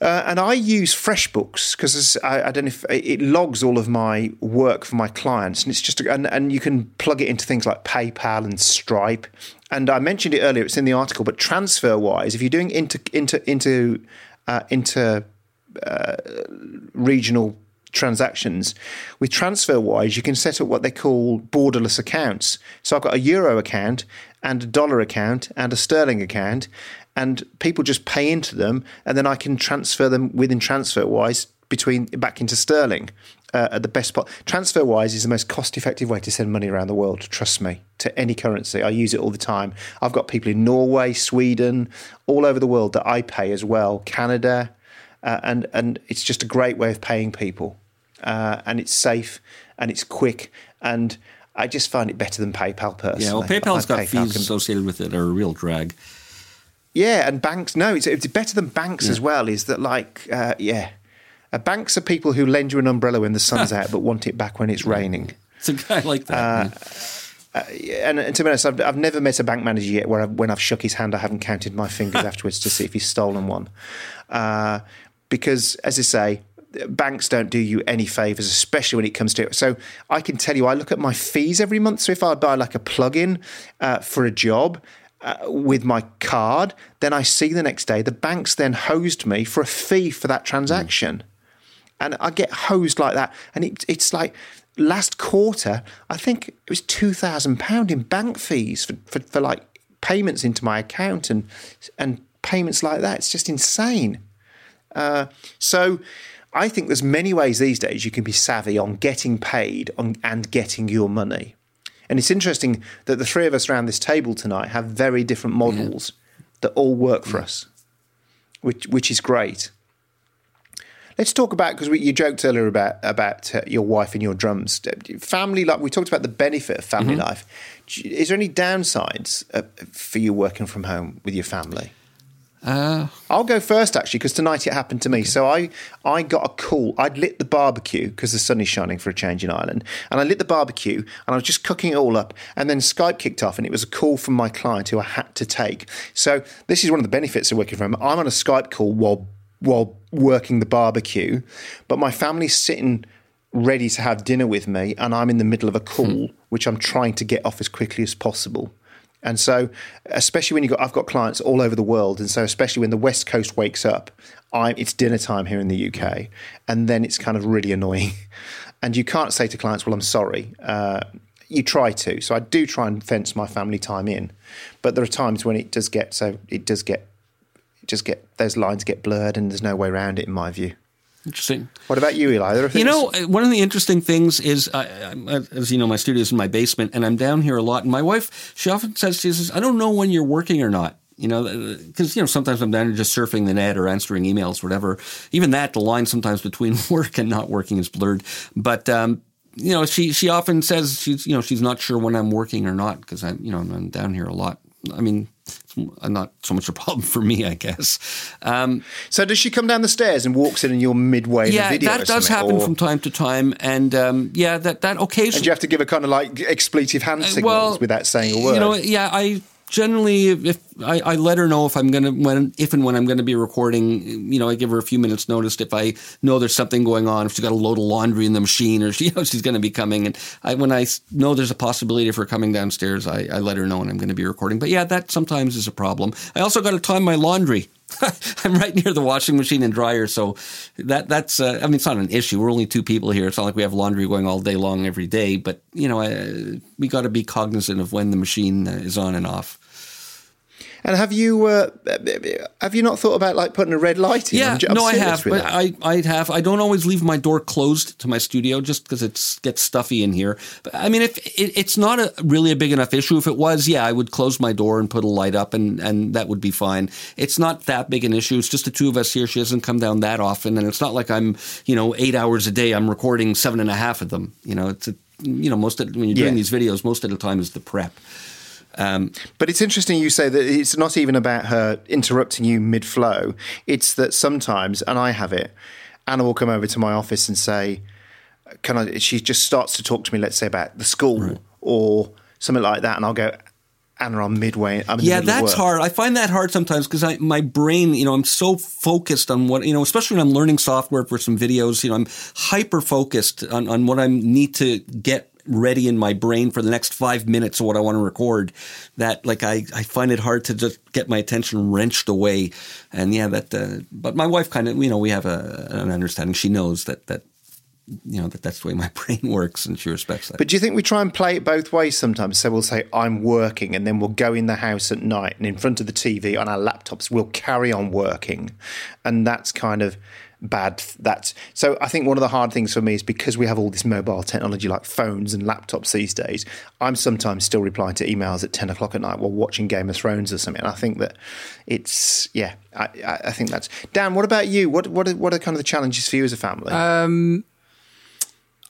Uh, and I use FreshBooks because I, I don't know if it logs all of my work for my clients, and it's just and, and you can plug it into things like PayPal and Stripe. And I mentioned it earlier; it's in the article. But transfer-wise, if you're doing inter inter into uh, inter uh, regional transactions with TransferWise, you can set up what they call borderless accounts. So I've got a euro account and a dollar account and a sterling account, and people just pay into them, and then I can transfer them within TransferWise between back into sterling. Uh, at the best spot, TransferWise is the most cost-effective way to send money around the world. Trust me, to any currency, I use it all the time. I've got people in Norway, Sweden, all over the world that I pay as well. Canada, uh, and and it's just a great way of paying people, uh, and it's safe and it's quick, and I just find it better than PayPal personally. Yeah, well, PayPal's got PayPal fees can- associated with it are a real drag. Yeah, and banks. No, it's, it's better than banks as well. Is that like uh, yeah, uh, banks are people who lend you an umbrella when the sun's out but want it back when it's raining. It's a guy like that. Uh, and, and to be honest, I've, I've never met a bank manager yet where I've, when I've shook his hand, I haven't counted my fingers afterwards to see if he's stolen one. Uh, because, as I say, banks don't do you any favors, especially when it comes to it. So I can tell you, I look at my fees every month. So if I buy like a plug-in uh, for a job. Uh, with my card, then I see the next day the banks then hosed me for a fee for that transaction and I get hosed like that. And it, it's like last quarter, I think it was two thousand pound in bank fees for, for, for like payments into my account and and payments like that. It's just insane. Uh, so I think there's many ways these days you can be savvy on getting paid on, and getting your money. And it's interesting that the three of us around this table tonight have very different models yeah. that all work for yeah. us, which which is great. Let's talk about because you joked earlier about about uh, your wife and your drums. Family life. We talked about the benefit of family mm-hmm. life. Is there any downsides uh, for you working from home with your family? Uh, I'll go first actually because tonight it happened to me. Okay. So I I got a call. I'd lit the barbecue because the sun is shining for a change in Ireland, and I lit the barbecue and I was just cooking it all up, and then Skype kicked off, and it was a call from my client who I had to take. So this is one of the benefits of working from home. I'm on a Skype call while while working the barbecue, but my family's sitting ready to have dinner with me, and I'm in the middle of a call, hmm. which I'm trying to get off as quickly as possible. And so, especially when you got, I've got clients all over the world, and so especially when the West Coast wakes up, I, it's dinner time here in the UK, and then it's kind of really annoying. And you can't say to clients, "Well, I'm sorry." Uh, you try to, so I do try and fence my family time in, but there are times when it does get so it does get just get those lines get blurred, and there's no way around it, in my view. Interesting. What about you, Eli? You know, one of the interesting things is, uh, as you know, my studio is in my basement, and I'm down here a lot. And my wife, she often says, she says, "I don't know when you're working or not." You know, because you know sometimes I'm down here just surfing the net or answering emails, whatever. Even that, the line sometimes between work and not working is blurred. But um, you know, she she often says she's you know she's not sure when I'm working or not because I'm you know I'm down here a lot. I mean, not so much a problem for me, I guess. Um, so does she come down the stairs and walks in and you're midway yeah, in the video? that does happen or? from time to time, and um, yeah, that that occasionally. And you have to give a kind of like expletive hand uh, signals well, without saying a word. You know, yeah, I generally if I, I, let her know if I'm gonna when if and when I'm gonna be recording, you know, I give her a few minutes notice if I know there's something going on, if she's got a load of laundry in the machine or she you she's gonna be coming and I when I know there's a possibility of her coming downstairs, I, I let her know and I'm gonna be recording. But yeah, that sometimes is a problem. I also gotta time my laundry. I'm right near the washing machine and dryer, so that that's. Uh, I mean, it's not an issue. We're only two people here. It's not like we have laundry going all day long every day. But you know, uh, we got to be cognizant of when the machine uh, is on and off. And have you uh, have you not thought about like putting a red light in? Yeah, no, I have, but I I have. I don't always leave my door closed to my studio just because it gets stuffy in here. But I mean, if it, it's not a really a big enough issue, if it was, yeah, I would close my door and put a light up, and and that would be fine. It's not that big an issue. It's just the two of us here. She doesn't come down that often, and it's not like I'm you know eight hours a day. I'm recording seven and a half of them. You know, it's a, you know most of when you're doing yeah. these videos, most of the time is the prep. Um, but it's interesting you say that it's not even about her interrupting you mid flow. It's that sometimes, and I have it, Anna will come over to my office and say, "Can I?" She just starts to talk to me, let's say about the school right. or something like that, and I'll go. Anna, I'm midway. I'm yeah, that's hard. I find that hard sometimes because my brain, you know, I'm so focused on what, you know, especially when I'm learning software for some videos, you know, I'm hyper focused on, on what I need to get ready in my brain for the next five minutes of what I want to record that like I, I find it hard to just get my attention wrenched away. And yeah, that, uh, but my wife kind of, you know, we have a, an understanding. She knows that, that, you know, that that's the way my brain works and she respects that. But do you think we try and play it both ways sometimes? So we'll say, I'm working, and then we'll go in the house at night and in front of the TV on our laptops, we'll carry on working. And that's kind of, bad that's so i think one of the hard things for me is because we have all this mobile technology like phones and laptops these days i'm sometimes still replying to emails at 10 o'clock at night while watching game of thrones or something and i think that it's yeah i, I think that's dan what about you what what are, what are kind of the challenges for you as a family um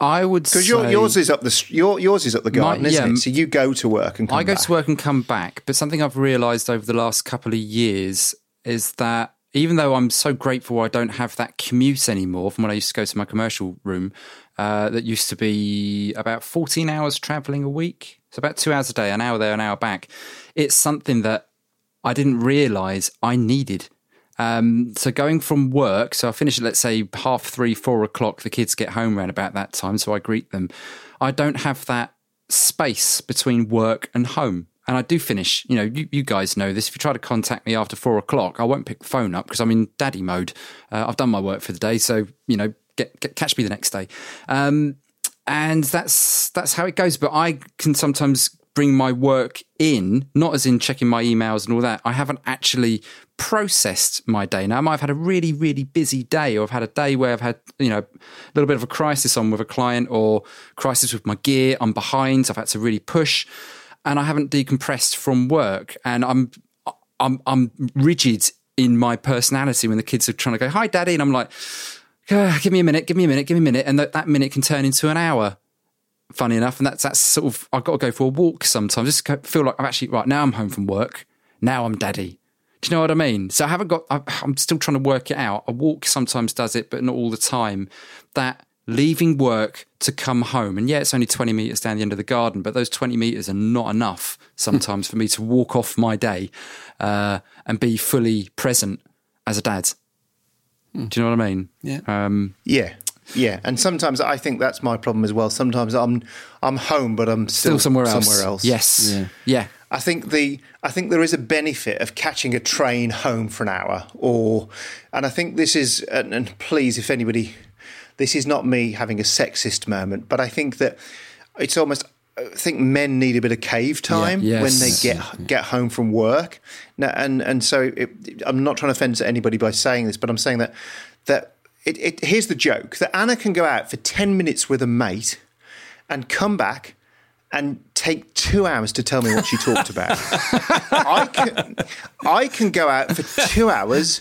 I would because yours is up the your, yours is up the garden, my, isn't it? So you go to work and I go back. to work and come back. But something I've realised over the last couple of years is that even though I'm so grateful I don't have that commute anymore from when I used to go to my commercial room, uh, that used to be about 14 hours traveling a week. So about two hours a day, an hour there, an hour back. It's something that I didn't realize I needed. Um, so going from work, so I finish at let's say half three, four o'clock. The kids get home around about that time, so I greet them. I don't have that space between work and home and I do finish. You know, you, you, guys know this. If you try to contact me after four o'clock, I won't pick the phone up because I'm in daddy mode. Uh, I've done my work for the day, so you know, get, get catch me the next day. Um, and that's that's how it goes. But I can sometimes bring my work in, not as in checking my emails and all that. I haven't actually processed my day. Now, I might have had a really, really busy day, or I've had a day where I've had, you know, a little bit of a crisis on with a client or crisis with my gear. I'm behind. So I've had to really push and I haven't decompressed from work. And I'm, I'm, I'm rigid in my personality when the kids are trying to go, hi, daddy. And I'm like, "Ah, give me a minute, give me a minute, give me a minute. And that, that minute can turn into an hour funny enough. And that's that's sort of I've got to go for a walk sometimes. Just feel like I'm actually right now. I'm home from work. Now I'm daddy. Do you know what I mean? So I haven't got. I'm still trying to work it out. A walk sometimes does it, but not all the time. That leaving work to come home, and yeah, it's only 20 meters down the end of the garden, but those 20 meters are not enough sometimes for me to walk off my day uh, and be fully present as a dad. Do you know what I mean? Yeah. Um, Yeah. Yeah, and sometimes I think that's my problem as well. Sometimes I'm I'm home, but I'm still, still somewhere else. Somewhere else. Yes. Yeah. yeah. I think the I think there is a benefit of catching a train home for an hour, or and I think this is and, and please, if anybody, this is not me having a sexist moment, but I think that it's almost. I think men need a bit of cave time Yeah. when they get get home from work. Now, and and so it, I'm not trying to offend anybody by saying this, but I'm saying that that it, it here's the joke that Anna can go out for ten minutes with a mate and come back and take two hours to tell me what she talked about. I can I can go out for two hours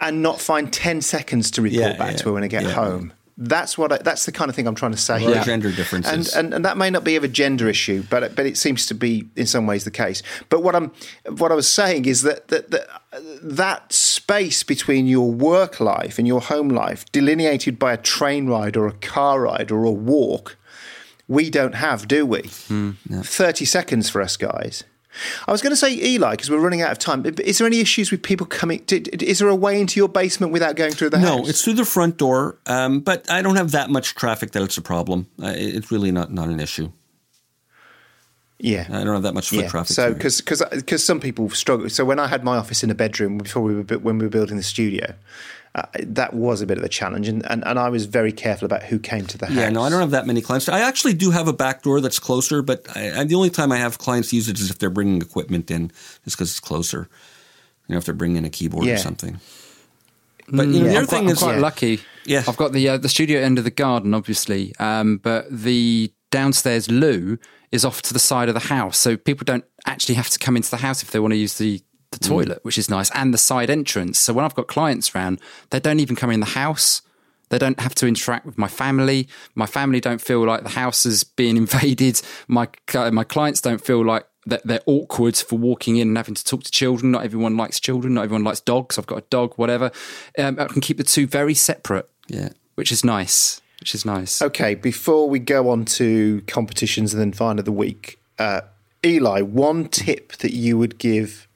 and not find ten seconds to report Yeah, back yeah, to her when I get home. That's what I, that's the kind of thing I'm trying to say. There are here. gender differences. And, and and that may not be of a gender issue, but but it seems to be in some ways the case. But what I'm what I was saying is that that that, that space between your work life and your home life, delineated by a train ride or a car ride or a walk, we don't have, do we? Hmm, Thirty seconds for us guys. I was going to say Eli because we're running out of time. Is there any issues with people coming? did- Is there a way into your basement without going through the No, house? No, it's through the front door, um, but I don't have that much traffic that it's a problem. Uh, it's really not, not an issue. Yeah. I don't have that much foot traffic. So through because because some people struggle. So when I had my office in a bedroom before we were when we were building the studio, uh, that was a bit of a challenge, and, and and I was very careful about who came to the house. Yeah, no, I don't have that many clients. I actually do have a back door that's closer, but I, I, the only time I have clients use it is if they're bringing equipment in, just because it's closer. You know, if they're bringing a keyboard Yeah. or something. But you know, the I'm other quite, thing I'm is, quite lucky. Yeah. I've got the uh, the studio end of the garden, obviously, um, but the downstairs loo is off to the side of the house, so people don't actually have to come into the house if they want to use the the toilet, which is nice, and the side entrance. So when I've got clients around, they don't even come in the house. They don't have to interact with my family. My family don't feel like the house is being invaded. My uh, my clients don't feel like that they're awkward for walking in and having to talk to children. Not everyone likes children. Not everyone likes dogs. I've got a dog, whatever. Um, I can keep the two very separate, yeah. which is nice. Which is nice. Okay, before we go on to competitions and then find of the week, uh, Eli, one tip that you would give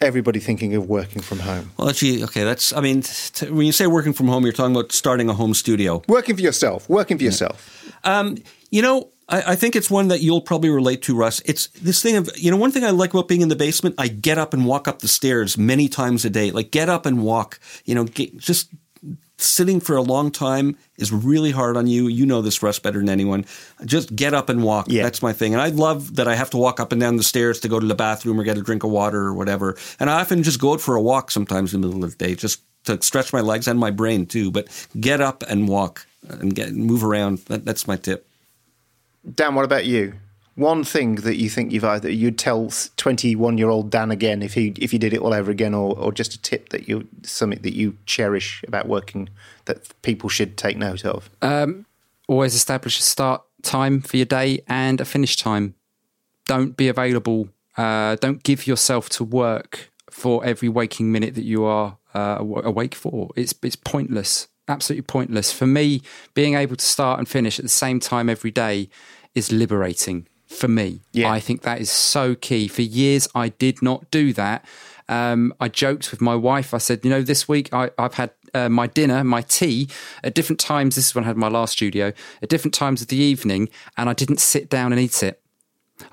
everybody thinking of working from home, Well, actually, okay, that's. I mean, t- when you say working from home, you're talking about starting a home studio. working for yourself, working for yourself. Um, you know, I, I think it's one that you'll probably relate to, Russ. It's this thing of, you know, one thing I like about being in the basement, I get up and walk up the stairs many times a day. Like, get up and walk, you know, get, just sitting for a long time is really hard on you. You know this, Russ, better than anyone. Just get up and walk. Yeah. That's my thing. And I love that I have to walk up and down the stairs to go to the bathroom or get a drink of water or whatever. And I often just go out for a walk sometimes in the middle of the day, just to stretch my legs and my brain too. But get up and walk and get move around. That, that's my tip. Dan, what about you? One thing that you think you've either you'd tell twenty-one-year-old Dan again if he if you did it all over again, or, or just a tip that you something that you cherish about working that people should take note of. Always establish a start time for your day and a finish time. Don't be available. Uh, don't give yourself to work for every waking minute that you are uh, awake for. It's it's pointless. Absolutely pointless. For me, being able to start and finish at the same time every day is liberating. For me, Yeah. I think that is so key. For years, I did not do that. Um, I joked with my wife. I said, you know, this week I, I've had uh, my dinner, my tea at different times. This is when I had my last studio at different times of the evening, and I didn't sit down and eat it.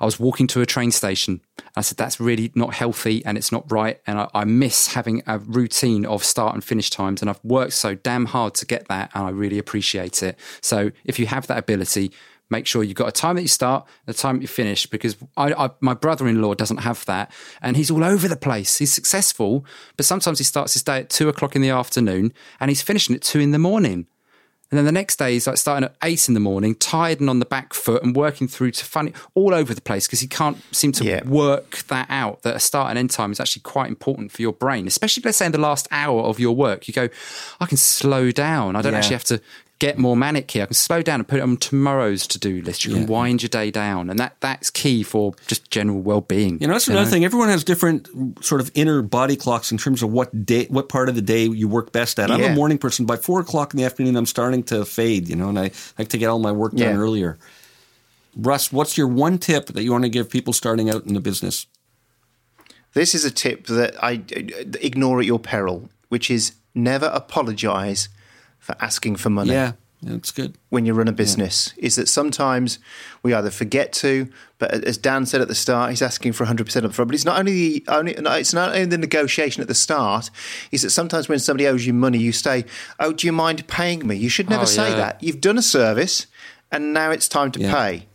I was walking to a train station. I said, that's really not healthy and it's not right. And I, I miss having a routine of start and finish times. And I've worked so damn hard to get that and I really appreciate it. So if you have that ability, make sure you've got a time that you start, a time that you finish. Because I, I, my brother-in-law doesn't have that, and he's all over the place. He's successful, but sometimes he starts his day at two o'clock in the afternoon, and he's finishing at two in the morning. And then the next day, he's like starting at eight in the morning, tired and on the back foot, and working through to funny all over the place because he can't seem to Yeah. work that out. That a start and end time is actually quite important for your brain, especially let's say in the last hour of your work. You go, I can slow down. I don't Yeah. actually have to get more manic here. I can slow down and put it on tomorrow's to do list. You can wind your day down, and that that's key for just general well being. You know, that's another thing. Everyone has different sort of inner body clocks in terms of what day, what part of the day you work best at. I'm a morning person. By four o'clock in the afternoon, I'm starting to fade. You know, and I like to get all my work done Yeah. earlier. Russ, what's your one tip that you want to give people starting out in the business? This is a tip that I ignore at your peril, which is never apologize for asking for money. Yeah, that's good. when you run a business is that sometimes we either forget to, but as Dan said at the start, he's asking for 100% up front. But it's not only the only it's not only the negotiation at the start. Is that sometimes when somebody owes you money, you say, "Oh, do you mind paying me?" You should never Oh, say yeah. that. You've done a service, and now it's time to Yeah. pay.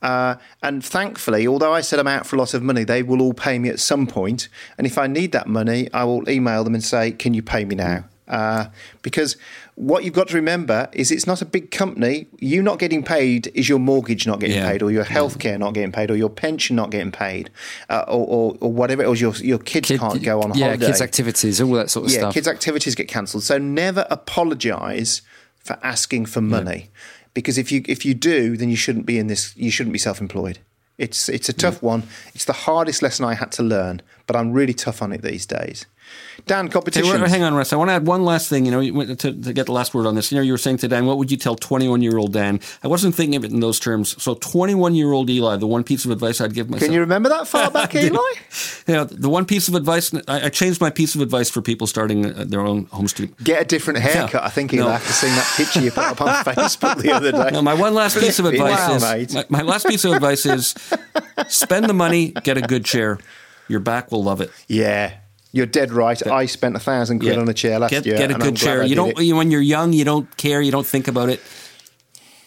Uh, and thankfully, although I said I'm out for a lot of money, they will all pay me at some point. And if I need that money, I will email them and say, "Can you pay me now?" Uh, because what you've got to remember is it's not a big company. You not getting paid is your mortgage not getting Yeah. paid, or your healthcare not getting paid, or your pension not getting paid, uh, or, or, or whatever. Or your your kids Kid- can't go on yeah, holiday. kids' activities, all that sort of yeah, stuff. Yeah, kids' activities get cancelled. So never apologise for asking for money, because if you if you do, then you shouldn't be in this. You shouldn't be self-employed. It's it's a tough one. It's the hardest lesson I had to learn, but I'm really tough on it these days. Dan, competition. wait, hang on, Russ. I want to add one last thing. You know, to, to get the last word on this. You know, you were saying to Dan, what would you tell 21 year old Dan? I wasn't thinking of it in those terms. So, 21 year old Eli, the one piece of advice I'd give myself. Can you remember that far back, Eli? Yeah, the one piece of advice I, I changed my piece of advice for people starting uh, their own home studio. Get a different haircut. Yeah. I think No. Eli, after seeing that picture you put up on Facebook the other day. No, my one last piece of advice wow, is my, my last piece of advice is spend the money, get a good chair. Your back will love it. Yeah, you're dead right. I spent a thousand quid on a chair last get, year. Get a good chair. You don't. it. When you're young, you don't care. You don't think about it.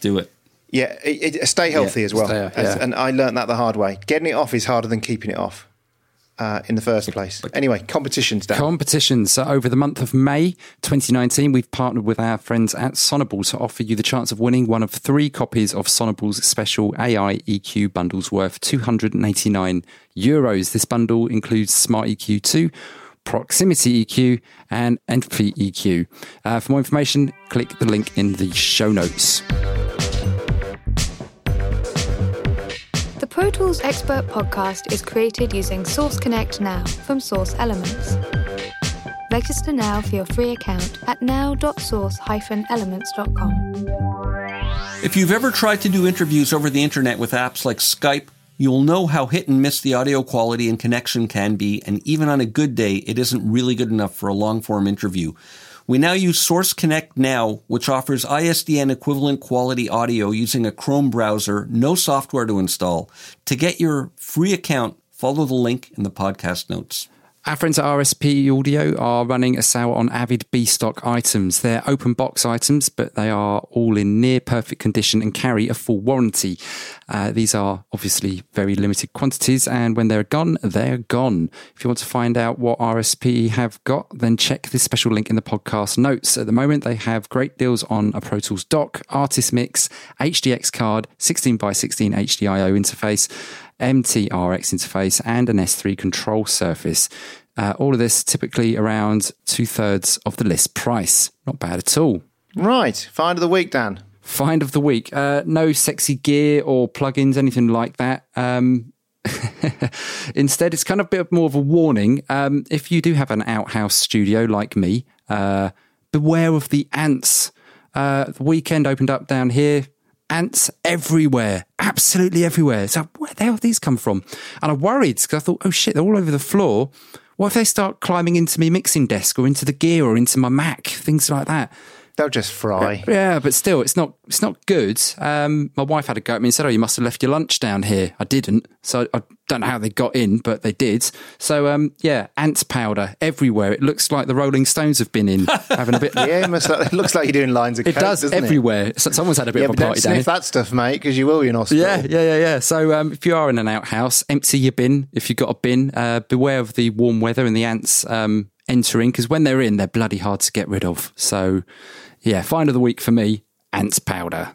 Do it. Yeah, it, it, stay healthy as well. stay- As- And I learned that the hard way. Getting it off is harder than keeping it off uh, in the first place. Anyway, competitions, Dan. Competitions. So over the month of May 2019, we've partnered with our friends at Sonible to offer you the chance of winning one of three copies of Sonible's special AI EQ bundles worth 289 euros. This bundle includes Smart EQ 2, Proximity EQ, and Entropy EQ. Uh, for more information, click the link in the show notes. The Pro Tools Expert podcast is created using Source Connect Now from Source Elements. Register now for your free account at now.source-elements.com. If you've ever tried to do interviews over the internet with apps like Skype, you'll know how hit and miss the audio quality and connection can be, and even on a good day, it isn't really good enough for a long form interview. We now use Source Connect Now, which offers ISDN equivalent quality audio using a Chrome browser, no software to install. To get your free account, follow the link in the podcast notes. Our friends at RSP Audio are running a sale on Avid B stock items. They're open box items, but they are all in near perfect condition and carry a full warranty. Uh, these are obviously very limited quantities, and when they're gone, they're gone. If you want to find out what RSP have got, then check this special link in the podcast notes. At the moment, they have great deals on a Pro Tools dock, Artist Mix, HDX card, 16 by 16 HDIO interface. MTRX interface and an S3 control surface. Uh, all of this typically around two thirds of the list price. Not bad at all. Right, find of the week, Dan. Find of the week. Uh, no sexy gear or plugins, anything like that. Um, instead, it's kind of a bit more of a warning. Um, if you do have an outhouse studio like me, uh, beware of the ants. Uh, the weekend opened up down here. Ants everywhere, absolutely everywhere. So where the hell these come from? And I worried because I thought, oh shit, they're all over the floor. What if they start climbing into my mixing desk or into the gear or into my Mac, things like that? They'll just fry. Yeah, but still, it's not it's not good. Um, my wife had a go at me and said, "Oh, you must have left your lunch down here." I didn't, so I don't know how they got in, but they did. So um, yeah, ants powder everywhere. It looks like the Rolling Stones have been in having a bit. Yeah, it, it looks like you're doing lines of It coke, does everywhere. So someone's had a bit Yeah, of a don't party down here. sniff that stuff, mate, because you will be in hospital. Yeah, yeah, yeah, yeah. So um, if you are in an outhouse, empty your bin. If you've got a bin, uh, beware of the warm weather and the ants um, entering because when they're in, they're bloody hard to get rid of. So yeah, find of the week for me, ants powder.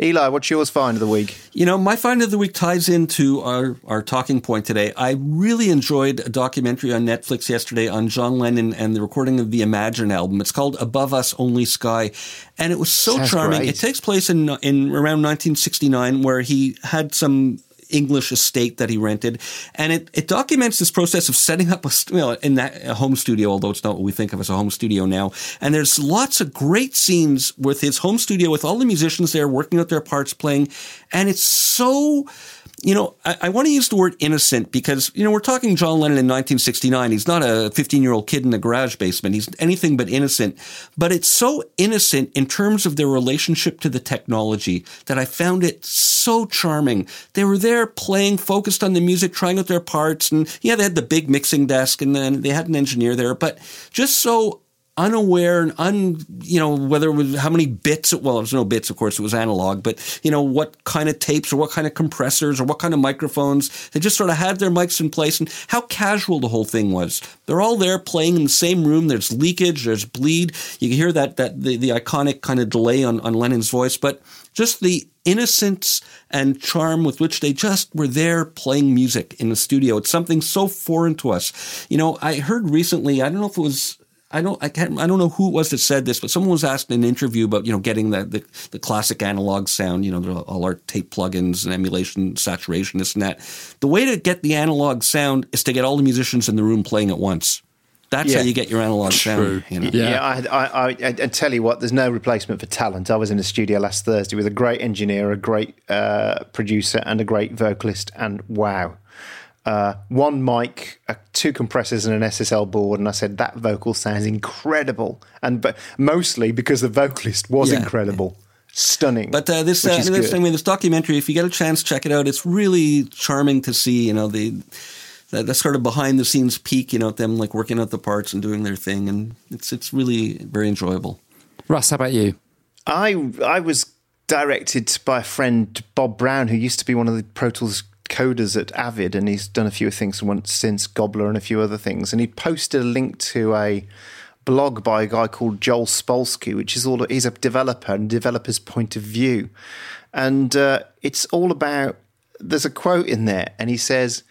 Eli, what's yours find of the week? You know, my find of the week ties into our, our talking point today. I really enjoyed a documentary on Netflix yesterday on John Lennon and the recording of the Imagine album. It's called Above Us Only Sky. And it was so Sounds charming. great. It takes place in, in around 1969 where he had some English estate that he rented. And it, it documents this process of setting up a, st- well, in that a home studio, although it's not what we think of as a home studio now. And there's lots of great scenes with his home studio with all the musicians there working out their parts, playing. And it's so, you know, I, I want to use the word innocent because, you know, we're talking John Lennon in 1969. He's not a 15 year old kid in a garage basement. He's anything but innocent. But it's so innocent in terms of their relationship to the technology that I found it so charming. They were there playing, focused on the music, trying out their parts. And yeah, they had the big mixing desk and then they had an engineer there, but just so unaware and un, you know, whether it was how many bits, well, it was no bits, of course, it was analog, but, you know, what kind of tapes or what kind of compressors or what kind of microphones. They just sort of had their mics in place and how casual the whole thing was. They're all there playing in the same room. There's leakage, there's bleed. You can hear that, that, the, the iconic kind of delay on, on Lennon's voice, but just the innocence and charm with which they just were there playing music in the studio. It's something so foreign to us. You know, I heard recently, I don't know if it was I don't, I can't, I don't know who it was that said this, but someone was asked in an interview about, you know, getting the, the, the classic analog sound, you know, all our tape plugins and emulation, saturation, this and that. The way to get the analog sound is to get all the musicians in the room playing at once. That's Yeah. how you get your analog sound. You know? Yeah, I, I, I, I tell you what, there's no replacement for talent. I was in a studio last Thursday with a great engineer, a great uh, producer, and a great vocalist, and wow. Uh, one mic, uh, two compressors, and an SSL board, and I said that vocal sounds incredible, and but mostly because the vocalist was Yeah. incredible, stunning. But uh, this, uh, this. I mean, this documentary, if you get a chance, check it out. It's really charming to see. You know the the, the sort of behind the scenes peek. You know them like working out the parts and doing their thing, and it's it's really very enjoyable. Russ, how about you? I I was directed by a friend, Bob Brown, who used to be one of the Pro Tools coders at Avid, and he's done a few things once since Gobbler and a few other things. And he posted a link to a blog by a guy called Joel Spolsky, which is all he's a developer and developer's point of view, and uh, it's all about. There's a quote in there, and he says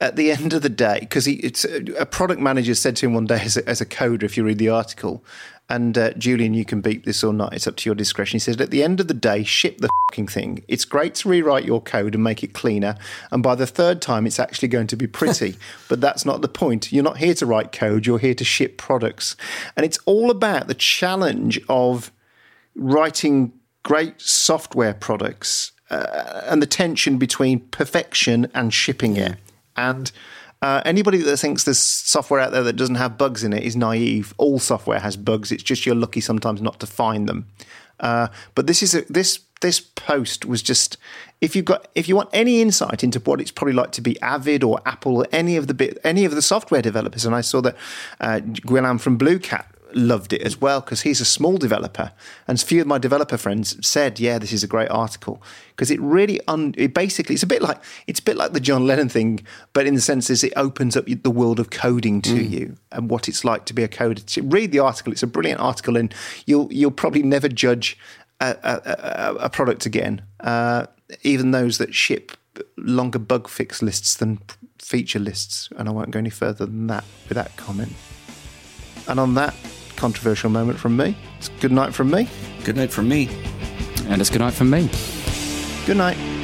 at the end of the day, because he it's a product manager said to him one day as a, as a coder, if you read the article, and uh, Julian, you can beat this or not. It's up to your discretion. He said, at the end of the day, ship the fucking thing. It's great to rewrite your code and make it cleaner, and by the third time, it's actually going to be pretty. but that's not the point. You're not here to write code. You're here to ship products, and it's all about the challenge of writing great software products uh, and the tension between perfection and shipping it. And uh, anybody that thinks there's software out there that doesn't have bugs in it is naive. All software has bugs. It's just you're lucky sometimes not to find them. Uh, but this is a, this this post was just if you've got if you want any insight into what it's probably like to be Avid or Apple or any of the bit any of the software developers, and I saw that uh, Guillaume from Blue Cat loved it as well because he's a small developer, and a few of my developer friends said, "Yeah, this is a great article because it really un- it basically it's a bit like it's a bit like the John Lennon thing, but in the sense is it opens up the world of coding to you and what it's like to be a coder. Read the article; it's a brilliant article, and you'll you'll probably never judge a, a, a, a product again, uh, even those that ship longer bug fix lists than feature lists. And I won't go any further than that with that comment. And on that controversial moment from me, it's good night from me. Good night from me. And it's good night from me. Good night.